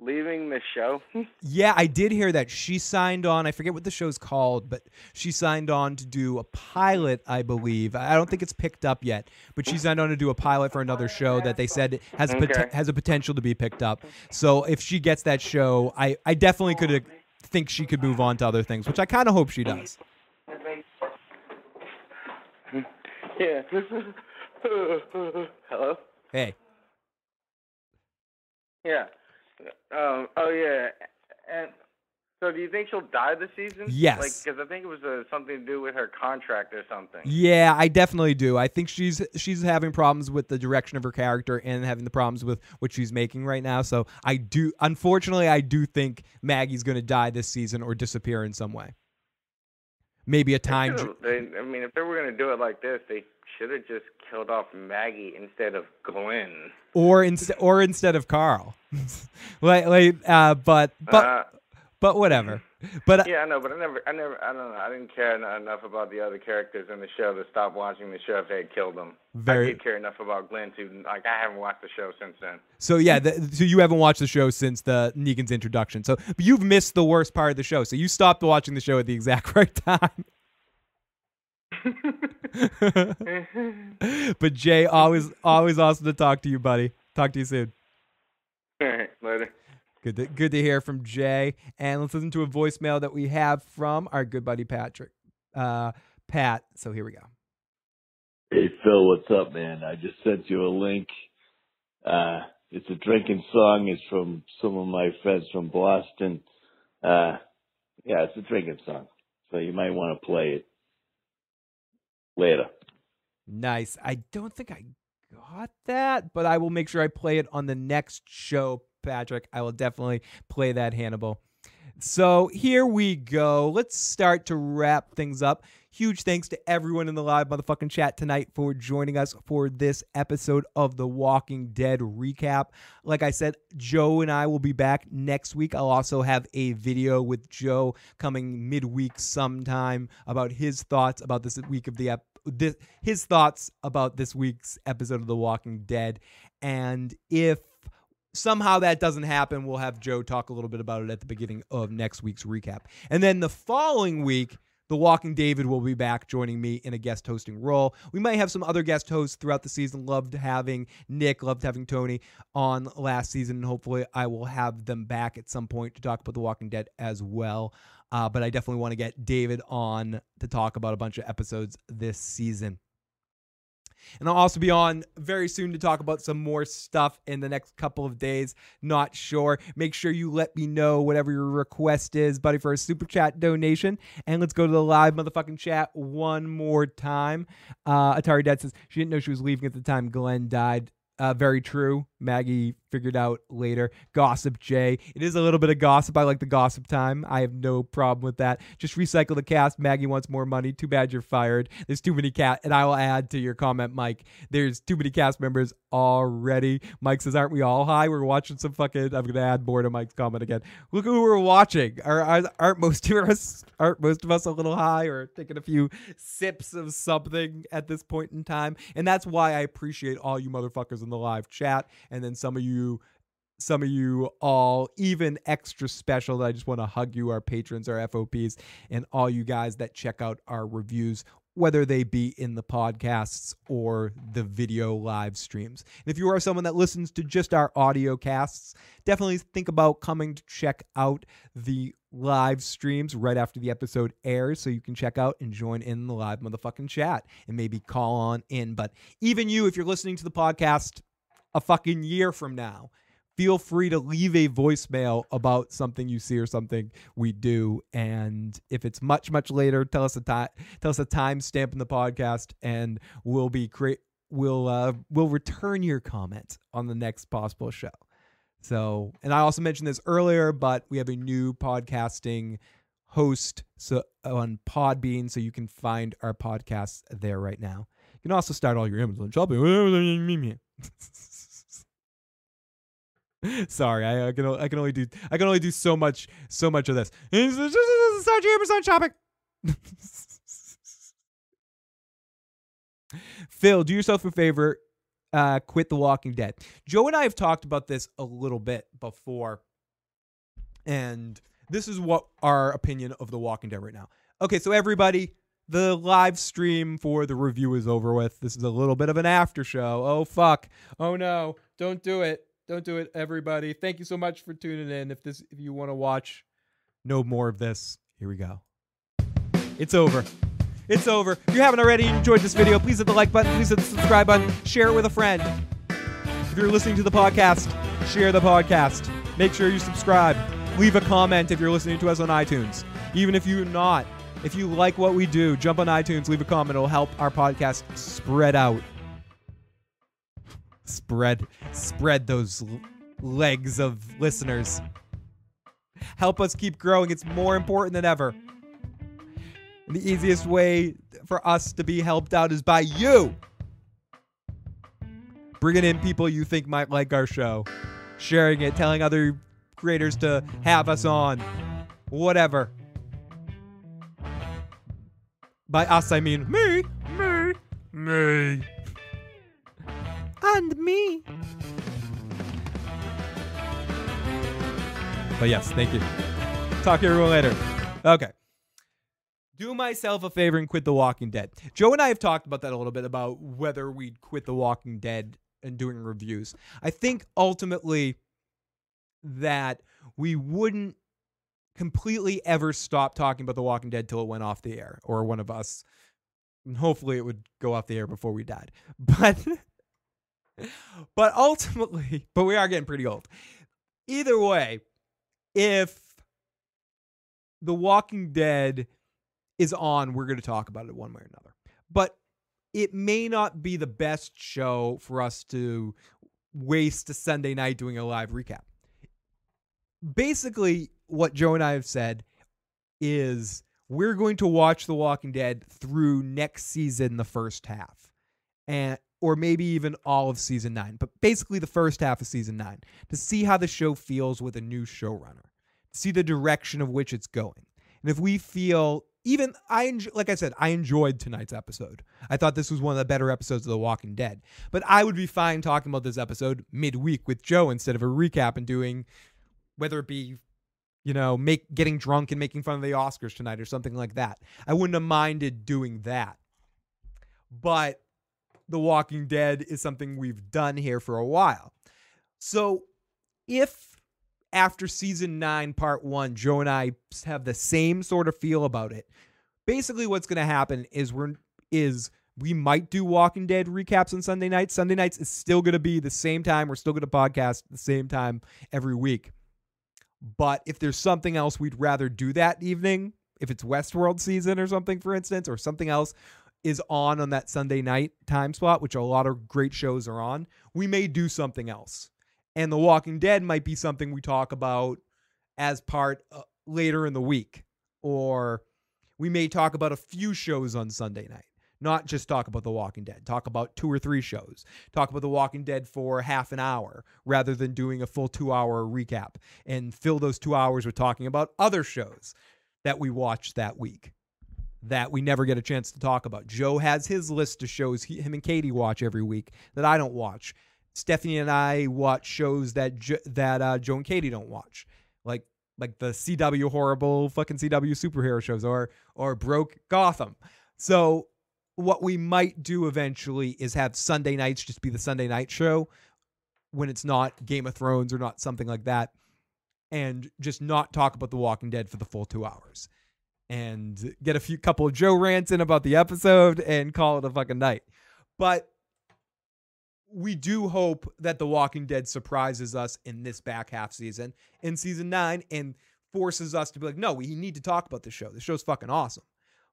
leaving the show? Yeah, I did hear that she signed on. I forget what the show's called, but she signed on to do a pilot, I believe. I don't think it's picked up yet, but she signed on to do a pilot for another show that they said has pot- has a potential to be picked up. So if she gets that show, I I definitely could think she could move on to other things, which I kind of hope she does. yeah. Hello? Hey, Yeah. Um, oh, yeah. And so do you think she'll die this season? Yes. Like, because I think it was uh, something to do with her contract or something. Yeah, I definitely do. I think she's she's having problems with the direction of her character and having the problems with what she's making right now. So I do unfortunately I do think Maggie's going to die this season or disappear in some way. Maybe a time They, I mean, if they were going to do it like this, they should have just killed off Maggie instead of Glenn. or instead or instead of Carl. like like uh but but Uh, but whatever. But uh, yeah, I know, but I never, I never, I don't know. I didn't care enough about the other characters in the show to stop watching the show if they had killed them. Very- I did care enough about Glenn to like. I haven't watched the show since then. so yeah, the, so you haven't watched the show since the Negan's introduction. So but you've missed the worst part of the show. So you stopped watching the show at the exact right time. but Jay, always always awesome to talk to you, buddy. Talk to you soon. All right, later. Good to, good to hear from Jay. And let's listen to a voicemail that we have from our good buddy Patrick. Uh, Pat. So here we go. Hey Phil, what's up, man? I just sent you a link. Uh, it's a drinking song. It's from some of my friends from Boston. Uh, yeah, it's a drinking song. So you might want to play it later. Nice. I don't think I got that, but I will make sure I play it on the next show, Patrick. I will definitely play that, Hannibal. So here we go. Let's start to wrap things up. Huge thanks to everyone in the live motherfucking chat tonight for joining us for this episode of the Walking Dead recap. Like I said, Joe and I will be back next week. I'll also have a video with Joe coming midweek sometime about his thoughts about this week of the ep- this, his thoughts about this week's episode of The Walking Dead. And if somehow that doesn't happen, we'll have Joe talk a little bit about it at the beginning of next week's recap. And then the following week, the Walking David will be back joining me in a guest hosting role. We might have some other guest hosts throughout the season. Loved having Nick, loved having Tony on last season, and hopefully I will have them back at some point to talk about The Walking Dead as well. Uh, but I definitely want to get David on to talk about a bunch of episodes this season. And I'll also be on very soon to talk about some more stuff in the next couple of days. Not sure. Make sure you let me know whatever your request is, buddy, for a super chat donation. And let's go to the live motherfucking chat one more time. Uh, Atari Dad says she didn't know she was leaving at the time Glenn died. Uh, very true. Maggie figured out later. Gossip Jay. It is a little bit of gossip. I like the gossip time. I have no problem with that. Just recycle the cast. Maggie wants more money. Too bad you're fired. There's too many cat. And I will add to your comment, Mike. There's too many cast members already. Mike says, "Aren't we all high? We're watching some fucking." I'm gonna add more to Mike's comment again. Look who we're watching. Are, are aren't most of us aren't most of us a little high or taking a few sips of something at this point in time? And that's why I appreciate all you motherfuckers in the live chat, and then some of you some of you all even extra special I just want to hug you, our patrons, our FOPs, and all you guys that check out our reviews, whether they be in the podcasts or the video live streams. And if you are someone that listens to just our audio casts, definitely think about coming to check out the live streams right after the episode airs so you can check out and join in the live motherfucking chat and maybe call on in. But even you, if you're listening to the podcast a fucking year from now, feel free to leave a voicemail about something you see or something we do. And if it's much, much later, tell us a time tell us a time stamp in the podcast and we'll be create we'll uh we'll return your comment on the next possible show. So and I also mentioned this earlier, but we have a new podcasting host so on Podbean, so you can find our podcasts there right now. You can also start all your Amazon shopping. Sorry, I, I, can I can only do I can only do so much so much of this. Start Amazon shopping. Phil, do yourself a favor. Uh, quit The Walking Dead. Joe and I have talked about this a little bit before, and this is what our opinion of The Walking Dead right now. Okay, so everybody, the live stream for the review is over with. This is a little bit of an after show. Oh fuck. Oh no. Don't do it. Don't do it, everybody. Thank you so much for tuning in. If this if you want to watch no more of this, here we go. It's over. It's over. If you haven't already enjoyed this video, please hit the like button, please hit the subscribe button, share it with a friend. If you're listening to the podcast, share the podcast. Make sure you subscribe. Leave a comment if you're listening to us on iTunes. Even if you're not, if you like what we do, jump on iTunes, leave a comment. It'll help our podcast spread out. Spread, spread those legs of listeners. Help us keep growing. It's more important than ever. And the easiest way for us to be helped out is by you. Bringing in people you think might like our show, sharing it, telling other creators to have us on, whatever. By us, I mean me, me, me, and me. But yes, thank you. Talk to everyone later. Okay. Do myself a favor and quit The Walking Dead. Joe and I have talked about that a little bit about whether we'd quit The Walking Dead and doing reviews. I think ultimately that we wouldn't completely ever stop talking about The Walking Dead till it went off the air, or one of us. And hopefully it would go off the air before we died. But but ultimately, but we are getting pretty old. Either way, if The Walking Dead is on, we're going to talk about it one way or another. But it may not be the best show for us to waste a Sunday night doing a live recap. Basically, what Joe and I have said is we're going to watch The Walking Dead through next season, the first half, and or maybe even all of season nine, but basically the first half of season nine to see how the show feels with a new showrunner, see the direction of which it's going, and if we feel even I enjoy, like I said, I enjoyed tonight's episode. I thought this was one of the better episodes of The Walking Dead. But I would be fine talking about this episode midweek with Joe instead of a recap and doing whether it be you know, make getting drunk and making fun of the Oscars tonight or something like that. I wouldn't have minded doing that. But The Walking Dead is something we've done here for a while. So if after season nine, part one, Joe and I have the same sort of feel about it. Basically, what's going to happen is we're is we might do Walking Dead recaps on Sunday nights. Sunday nights is still going to be the same time. We're still going to podcast the same time every week. But if there's something else we'd rather do that evening, if it's Westworld season or something, for instance, or something else is on on that Sunday night time slot, which a lot of great shows are on, we may do something else and The Walking Dead might be something we talk about as part uh, later in the week, or we may talk about a few shows on Sunday night. Not just talk about The Walking Dead, talk about two or three shows. Talk about The Walking Dead for half an hour rather than doing a full two hour recap and fill those two hours with talking about other shows that we watched that week that we never get a chance to talk about. Joe has his list of shows he, him and Katie watch every week that I don't watch. Stephanie and I watch shows that that uh, Joe and Katie don't watch, like like the CW horrible fucking CW superhero shows or or broke Gotham. So what we might do eventually is have Sunday nights just be the Sunday night show when it's not Game of Thrones or not something like that, and just not talk about The Walking Dead for the full two hours, and get a few couple of Joe rants in about the episode and call it a fucking night. But we do hope that The Walking Dead surprises us in this back half season, in season nine, and forces us to be like, no, we need to talk about the show. The show's fucking awesome.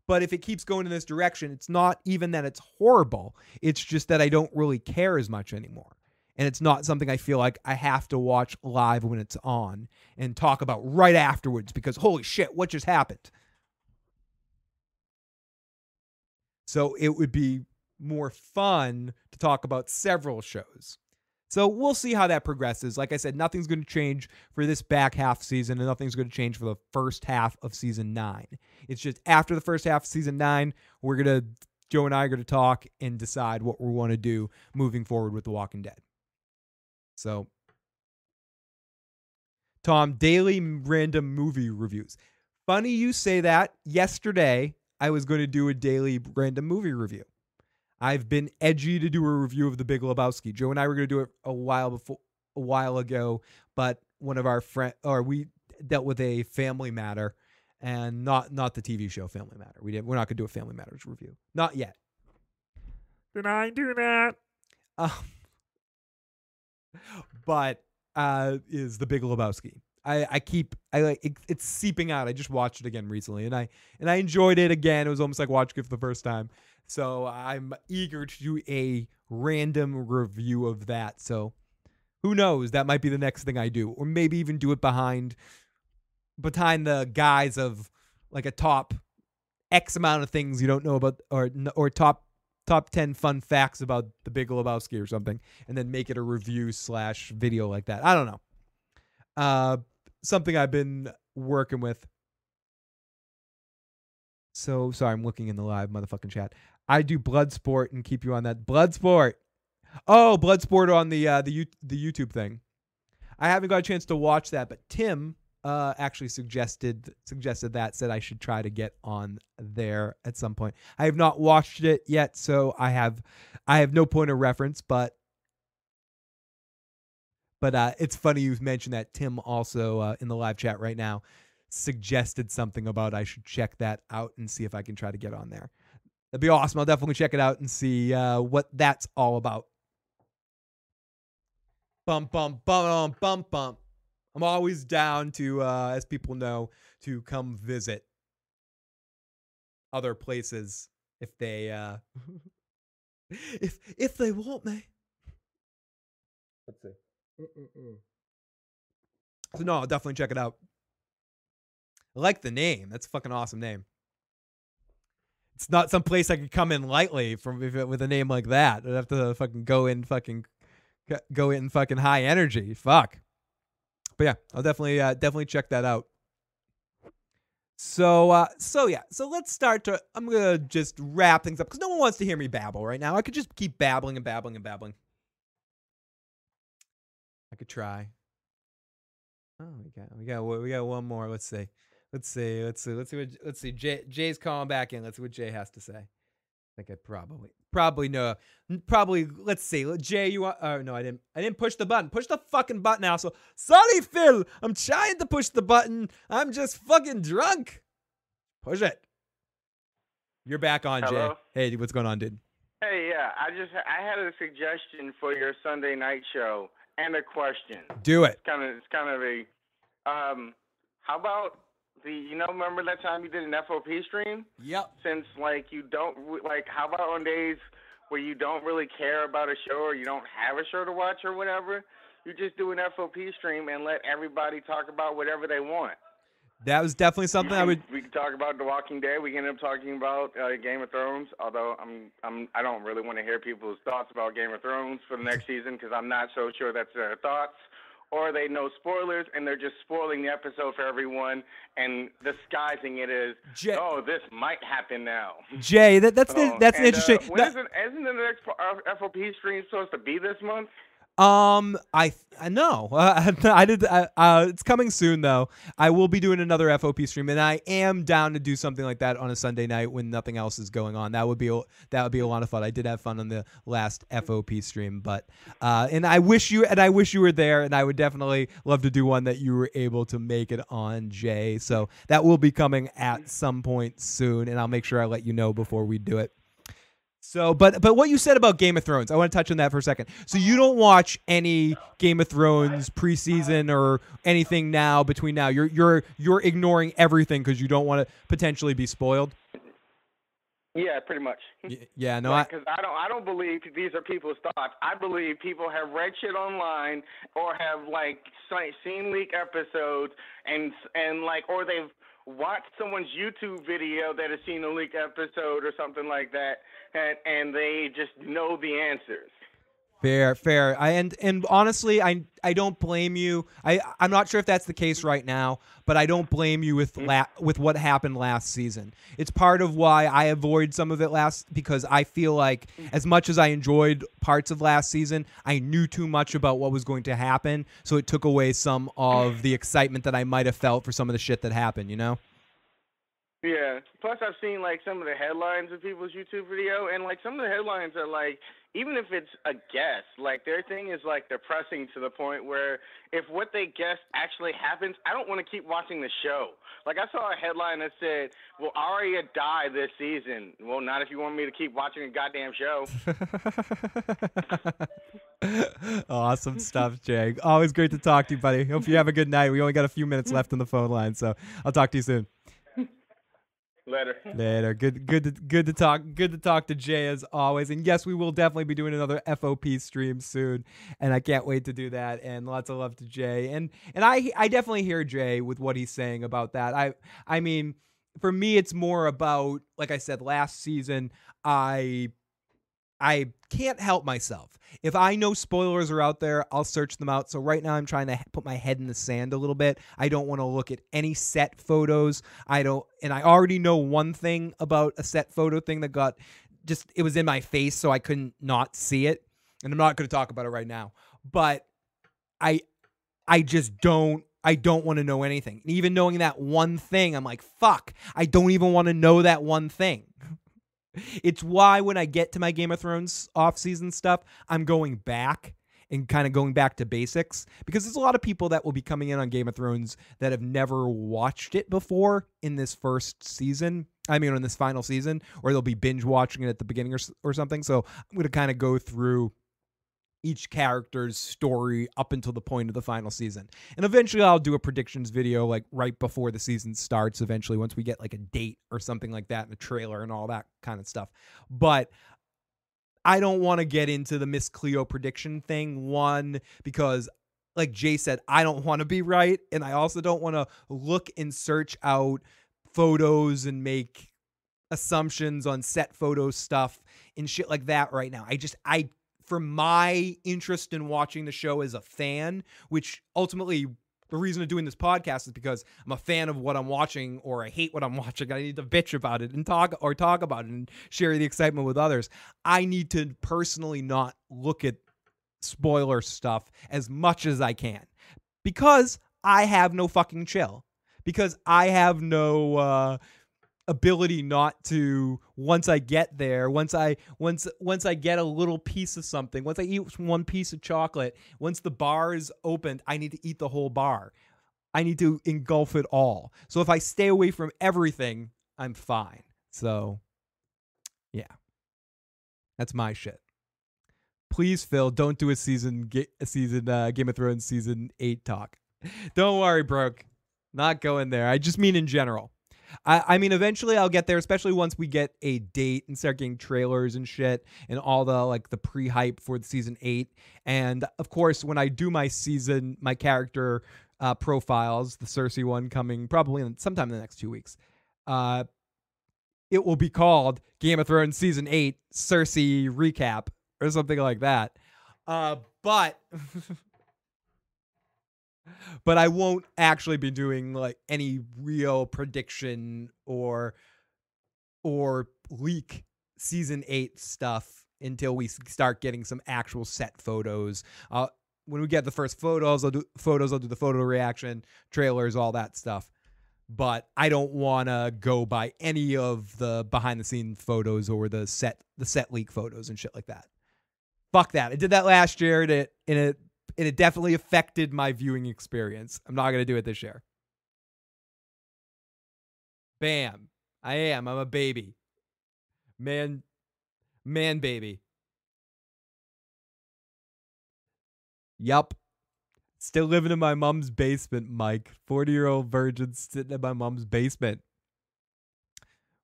But if it keeps going in this direction, it's not even that it's horrible. It's just that I don't really care as much anymore. And it's not something I feel like I have to watch live when it's on and talk about right afterwards because holy shit, what just happened? So it would be more fun to talk about several shows. So we'll see how that progresses. Like I said, nothing's going to change for this back half season, and nothing's going to change for the first half of season nine. It's just after the first half of season nine, we're going to, Joe and I are going to talk and decide what we want to do moving forward with The Walking Dead. So, Tom, daily random movie reviews. Funny you say that. Yesterday, I was going to do a daily random movie review. I've been edgy to do a review of The Big Lebowski. Joe and I were going to do it a while before, a while ago, but one of our friend or we dealt with a family matter, and not not the TV show Family Matter. We didn't. We're not going to do a Family Matters review. Not yet. Did I do that? Um, but uh, is The Big Lebowski. I, I keep I like it, it's seeping out. I just watched it again recently, and I and I enjoyed it again. It was almost like watching it for the first time. So I'm eager to do a random review of that. So who knows? That might be the next thing I do, or maybe even do it behind behind the guise of like a top X amount of things you don't know about, or or top top 10 fun facts about the Big Lebowski or something, and then make it a review slash video like that. I don't know. Uh, something I've been working with. So sorry, I'm looking in the live motherfucking chat. I do Bloodsport and keep you on that Bloodsport. Oh, Bloodsport on the uh, the U- the YouTube thing. I haven't got a chance to watch that, but Tim uh, actually suggested suggested that said I should try to get on there at some point. I have not watched it yet, so I have I have no point of reference, but but uh, it's funny you mentioned that Tim also uh, in the live chat right now suggested something about I should check that out and see if I can try to get on there. That'd be awesome. I'll definitely check it out and see uh, what that's all about. Bum bum bum bum bum. I'm always down to, uh, as people know, to come visit other places if they, uh, if if they want me. Let's see. Mm-mm-mm. So no, I'll definitely check it out. I like the name. That's a fucking awesome name. It's not some place I could come in lightly from with a name like that. I'd have to fucking go in fucking go in fucking high energy. Fuck. But yeah, I'll definitely uh, definitely check that out. So uh so yeah, so let's start to I'm gonna just wrap things up because no one wants to hear me babble right now. I could just keep babbling and babbling and babbling. Could try. Oh, we got we got we got one more. Let's see. Let's see. Let's see. Let's see what let's see. Jay Jay's calling back in. Let's see what Jay has to say. I think I probably probably know. Probably let's see. Jay, you want oh no, I didn't I didn't push the button. Push the fucking button now. So sorry, Phil. I'm trying to push the button. I'm just fucking drunk. Push it. You're back on, Hello? Jay. Hey, what's going on, dude? Hey, yeah, I just I had a suggestion for your Sunday night show and a question. Do it. It's kind of it's kind of a um. How about the you know remember that time you did an FOP stream? Yep. Since like you don't like how about on days where you don't really care about a show or you don't have a show to watch or whatever, you just do an FOP stream and let everybody talk about whatever they want. That was definitely something I would We can talk about The Walking Dead. We can end up talking about uh, Game of Thrones. Although I'm, I'm, I don't really want to hear people's thoughts about Game of Thrones for the next season because I'm not so sure that's their thoughts. Or they know spoilers and they're just spoiling the episode for everyone and disguising it as, Jay- oh, this might happen now. Jay, that, that's the, Oh, that's an and, interesting. Uh, when that- isn't, isn't the next uh, FOP stream supposed to be this month? Um, I I know. Uh, I did. Uh, uh, it's coming soon though. I will be doing another FOP stream, and I am down to do something like that on a Sunday night when nothing else is going on. That would be a, that would be a lot of fun. I did have fun on the last FOP stream, but uh, and I wish you and I wish you were there, and I would definitely love to do one that you were able to make it on, Jay. So that will be coming at some point soon, and I'll make sure I let you know before we do it. So, but but what you said about Game of Thrones, I want to touch on that for a second. So you don't watch any Game of Thrones preseason or anything now between now. You're you're you're ignoring everything because you don't want to potentially be spoiled. Yeah, pretty much. Yeah, no, I, because I don't I don't believe these are people's thoughts. I believe people have read shit online or have like seen leak episodes and and like or they've watched someone's YouTube video that has seen a leak episode or something like that, and and they just know the answers. Fair, fair. I and and honestly, I I don't blame you. I I'm not sure if that's the case right now, but I don't blame you with mm. la- with what happened last season. It's part of why I avoid some of it last because I feel like mm. as much as I enjoyed parts of last season, I knew too much about what was going to happen, so it took away some of mm. the excitement that I might have felt for some of the shit that happened. You know? Yeah. Plus, I've seen like some of the headlines of people's YouTube video, and like some of the headlines are like, even if it's a guess, like their thing is like depressing to the point where if what they guess actually happens, I don't want to keep watching the show. Like I saw a headline that said, "Will Arya die this season?" Well, not if you want me to keep watching a goddamn show. awesome stuff, Jay. Always great to talk to you, buddy. Hope you have a good night. We only got a few minutes left on the phone line, so I'll talk to you soon. Later. Later. Good good to, good to talk good to talk to Jay as always. And yes, we will definitely be doing another FOP stream soon. And I can't wait to do that. And lots of love to Jay. And and I I definitely hear Jay with what he's saying about that. I I mean, for me it's more about like I said last season, I I can't help myself. If I know spoilers are out there, I'll search them out. So right now I'm trying to put my head in the sand a little bit. I don't want to look at any set photos. I don't and I already know one thing about a set photo thing that got just it was in my face so I couldn't not see it. And I'm not going to talk about it right now. But I I just don't I don't want to know anything. And even knowing that one thing, I'm like, fuck, I don't even want to know that one thing. It's why when I get to my Game of Thrones off-season stuff, I'm going back and kind of going back to basics because there's a lot of people that will be coming in on Game of Thrones that have never watched it before in this first season. I mean, in this final season, or they'll be binge watching it at the beginning or, or something. So I'm going to kind of go through each character's story up until the point of the final season. And eventually I'll do a predictions video like right before the season starts eventually once we get like a date or something like that and a trailer and all that kind of stuff. But I don't want to get into the Miss Cleo prediction thing one because like Jay said I don't want to be right and I also don't want to look and search out photos and make assumptions on set photo stuff and shit like that right now. I just I for my interest in watching the show as a fan, which ultimately the reason of doing this podcast is because I'm a fan of what I'm watching or I hate what I'm watching. I need to bitch about it and talk or talk about it and share the excitement with others. I need to personally not look at spoiler stuff as much as I can because I have no fucking chill. Because I have no uh ability not to once I get there, once I once once I get a little piece of something, once I eat one piece of chocolate, once the bar is opened, I need to eat the whole bar. I need to engulf it all. So if I stay away from everything, I'm fine. So yeah. That's my shit. Please, Phil, don't do a season a season uh, Game of Thrones season 8 talk. Don't worry, broke. Not going there. I just mean in general. I, I mean, eventually I'll get there, especially once we get a date and start getting trailers and shit and all the like the pre hype for the season eight. And of course, when I do my season, my character uh, profiles, the Cersei one coming probably in, sometime in the next two weeks, uh, it will be called Game of Thrones season eight Cersei recap or something like that. Uh, but but I won't actually be doing like any real prediction or or leak season 8 stuff until we start getting some actual set photos. Uh when we get the first photos, I'll do photos, I'll do the photo reaction, trailers, all that stuff. But I don't want to go by any of the behind the scene photos or the set the set leak photos and shit like that. Fuck that. I did that last year and it it definitely affected my viewing experience. I'm not to do it this year. Bam. I am. I'm a baby. Man man baby. Yup. Still living in my mom's basement, Mike. 40 year old virgin sitting in my mom's basement.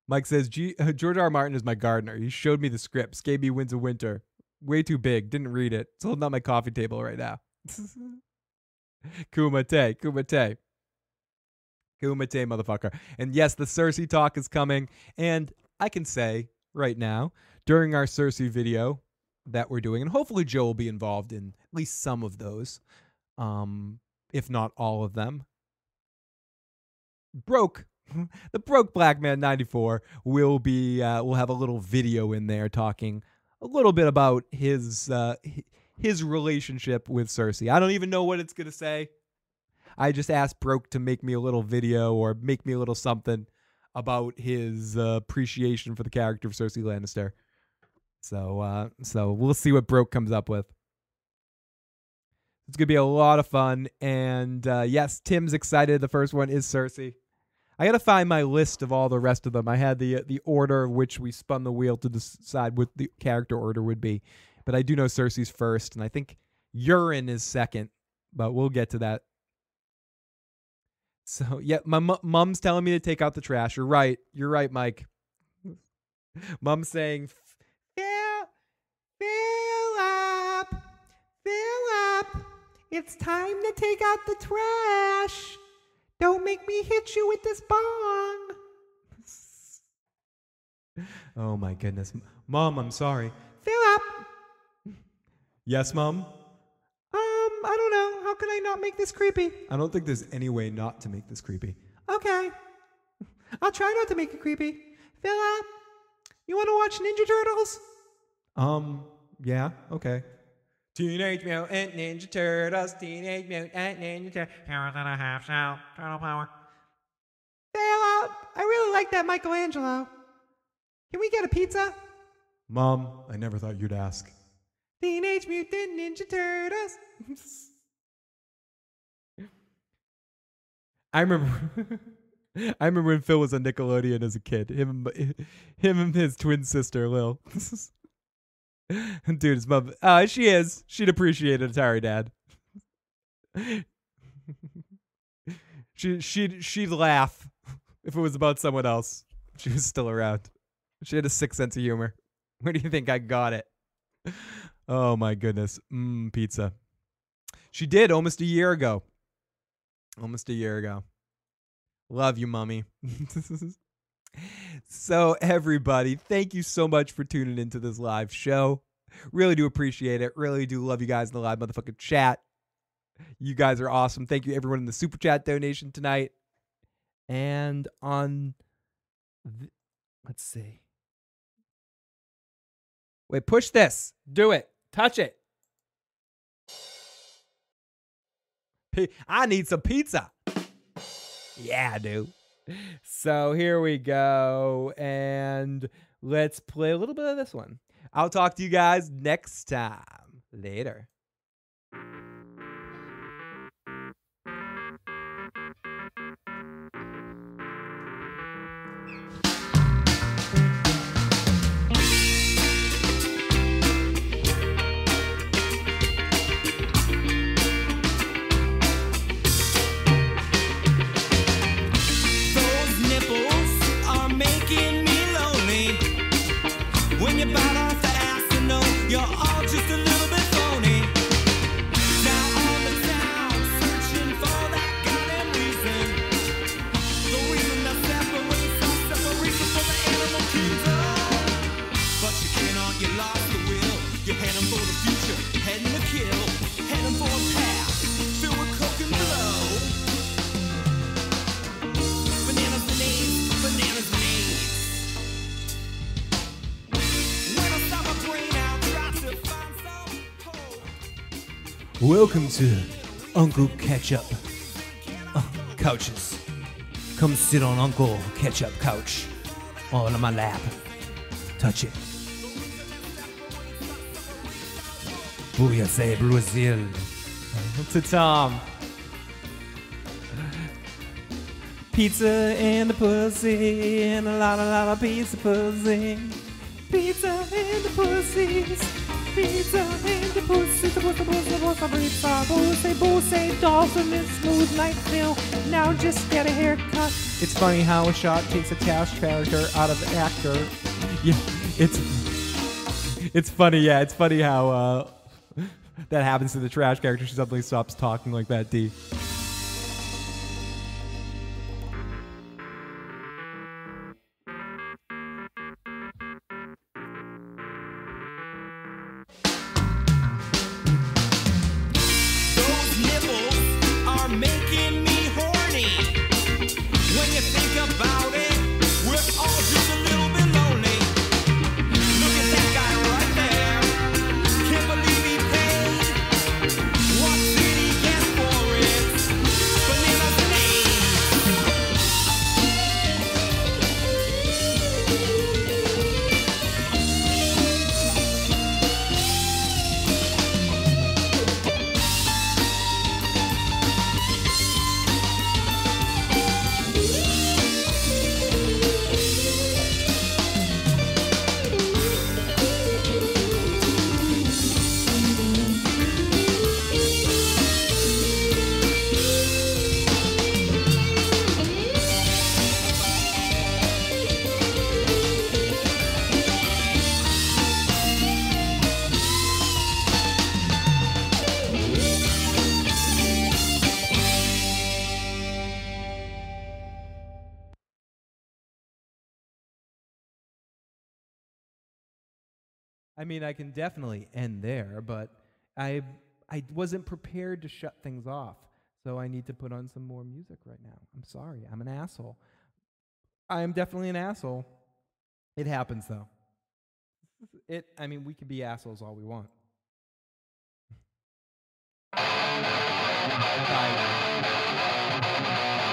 Mike says, George R. R. Martin is my gardener. He showed me the scripts, gave me Winds of Winter way too big. Didn't read it. It's holding on my coffee table right now. Kumite, Kumite. Kumite, motherfucker. And yes, the Cersei talk is coming. And I can say right now, during our Cersei video that we're doing, and hopefully Joe will be involved in at least some of those, um, if not all of them. Broke the broke black man 94 will be uh, will have a little video in there talking a little bit about his uh, his relationship with Cersei. I don't even know what it's gonna say. I just asked Broke to make me a little video or make me a little something about his uh, appreciation for the character of Cersei Lannister. So uh, so we'll see what Broke comes up with. It's gonna be a lot of fun, and uh, yes, Tim's excited. The first one is Cersei. I gotta find my list of all the rest of them. I had the uh, the order of which we spun the wheel to decide what the character order would be, but I do know Cersei's first, and I think Euron is second. But we'll get to that. So yeah, my mom's telling me to take out the trash. You're right. You're right, Mike. Mom's saying, "Fill, fill up, fill up. It's time to take out the trash." Don't make me hit you with this bong. oh my goodness. Mom, I'm sorry. Fill up. Yes, Mom? Um, I don't know. How can I not make this creepy? I don't think there's any way not to make this creepy. Okay. I'll try not to make it creepy. Fill up. You want to watch Ninja Turtles? Um, yeah, okay. Teenage Mutant Ninja Turtles, Teenage Mutant Ninja Turtles, power than a half shell, turtle power. Fail up! I really like that Michelangelo. Can we get a pizza? Mom, I never thought you'd ask. Teenage Mutant Ninja Turtles. I remember. I remember when Phil was on Nickelodeon as a kid. Him, him and his twin sister Lil. Dude, his mom. Uh, she is. She'd appreciate it, Atari Dad. she she'd she'd laugh if it was about someone else. She was still around. She had a sick sense of humor. Where do you think I got it? Oh my goodness. Mmm, pizza. She did almost a year ago. Almost a year ago. Love you, mommy. So, everybody, thank you so much for tuning into this live show. Really do appreciate it. Really do love you guys in the live motherfucking chat. You guys are awesome. Thank you, everyone in the super chat donation tonight. And on, th- let's see. Wait, push this. Do it. Touch it. I need some pizza. Yeah, I do. So here we go. And let's play a little bit of this one. I'll talk to you guys next time. Later. Welcome to Uncle Ketchup uh, Couches. Come sit on Uncle Ketchup couch on my lap. Touch it. Booyah Brazil. To Tom. Pizza and the pussy and a lot, a lot of pizza pussy. Pizza and the pussies. Pizza and the pussy. The pussy, pussy, pussy, pizza, pussy, pussy, dolphin and smooth night feel. Now just get a haircut. It's funny how a shot takes a cash character out of the actor. Yeah, it's it's funny. Yeah, it's funny how uh, that happens to the trash character. She suddenly stops talking like that. D. mean, I can definitely end there, but I I wasn't prepared to shut things off. So I need to put on some more music right now. I'm sorry. I'm an asshole. I am definitely an asshole. It happens though. It I mean, we can be assholes all we want.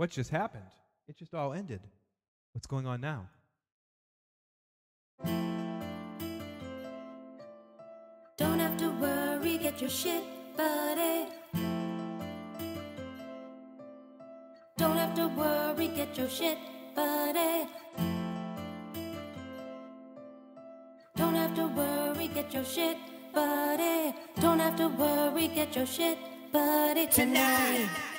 What just happened? It just all ended. What's going on now? Don't have to worry. get your shit, buddy. Don't have to worry, get your shit, buddy. Don't have to worry, get your shit, buddy. Don't have to worry, get your shit, buddy tonight.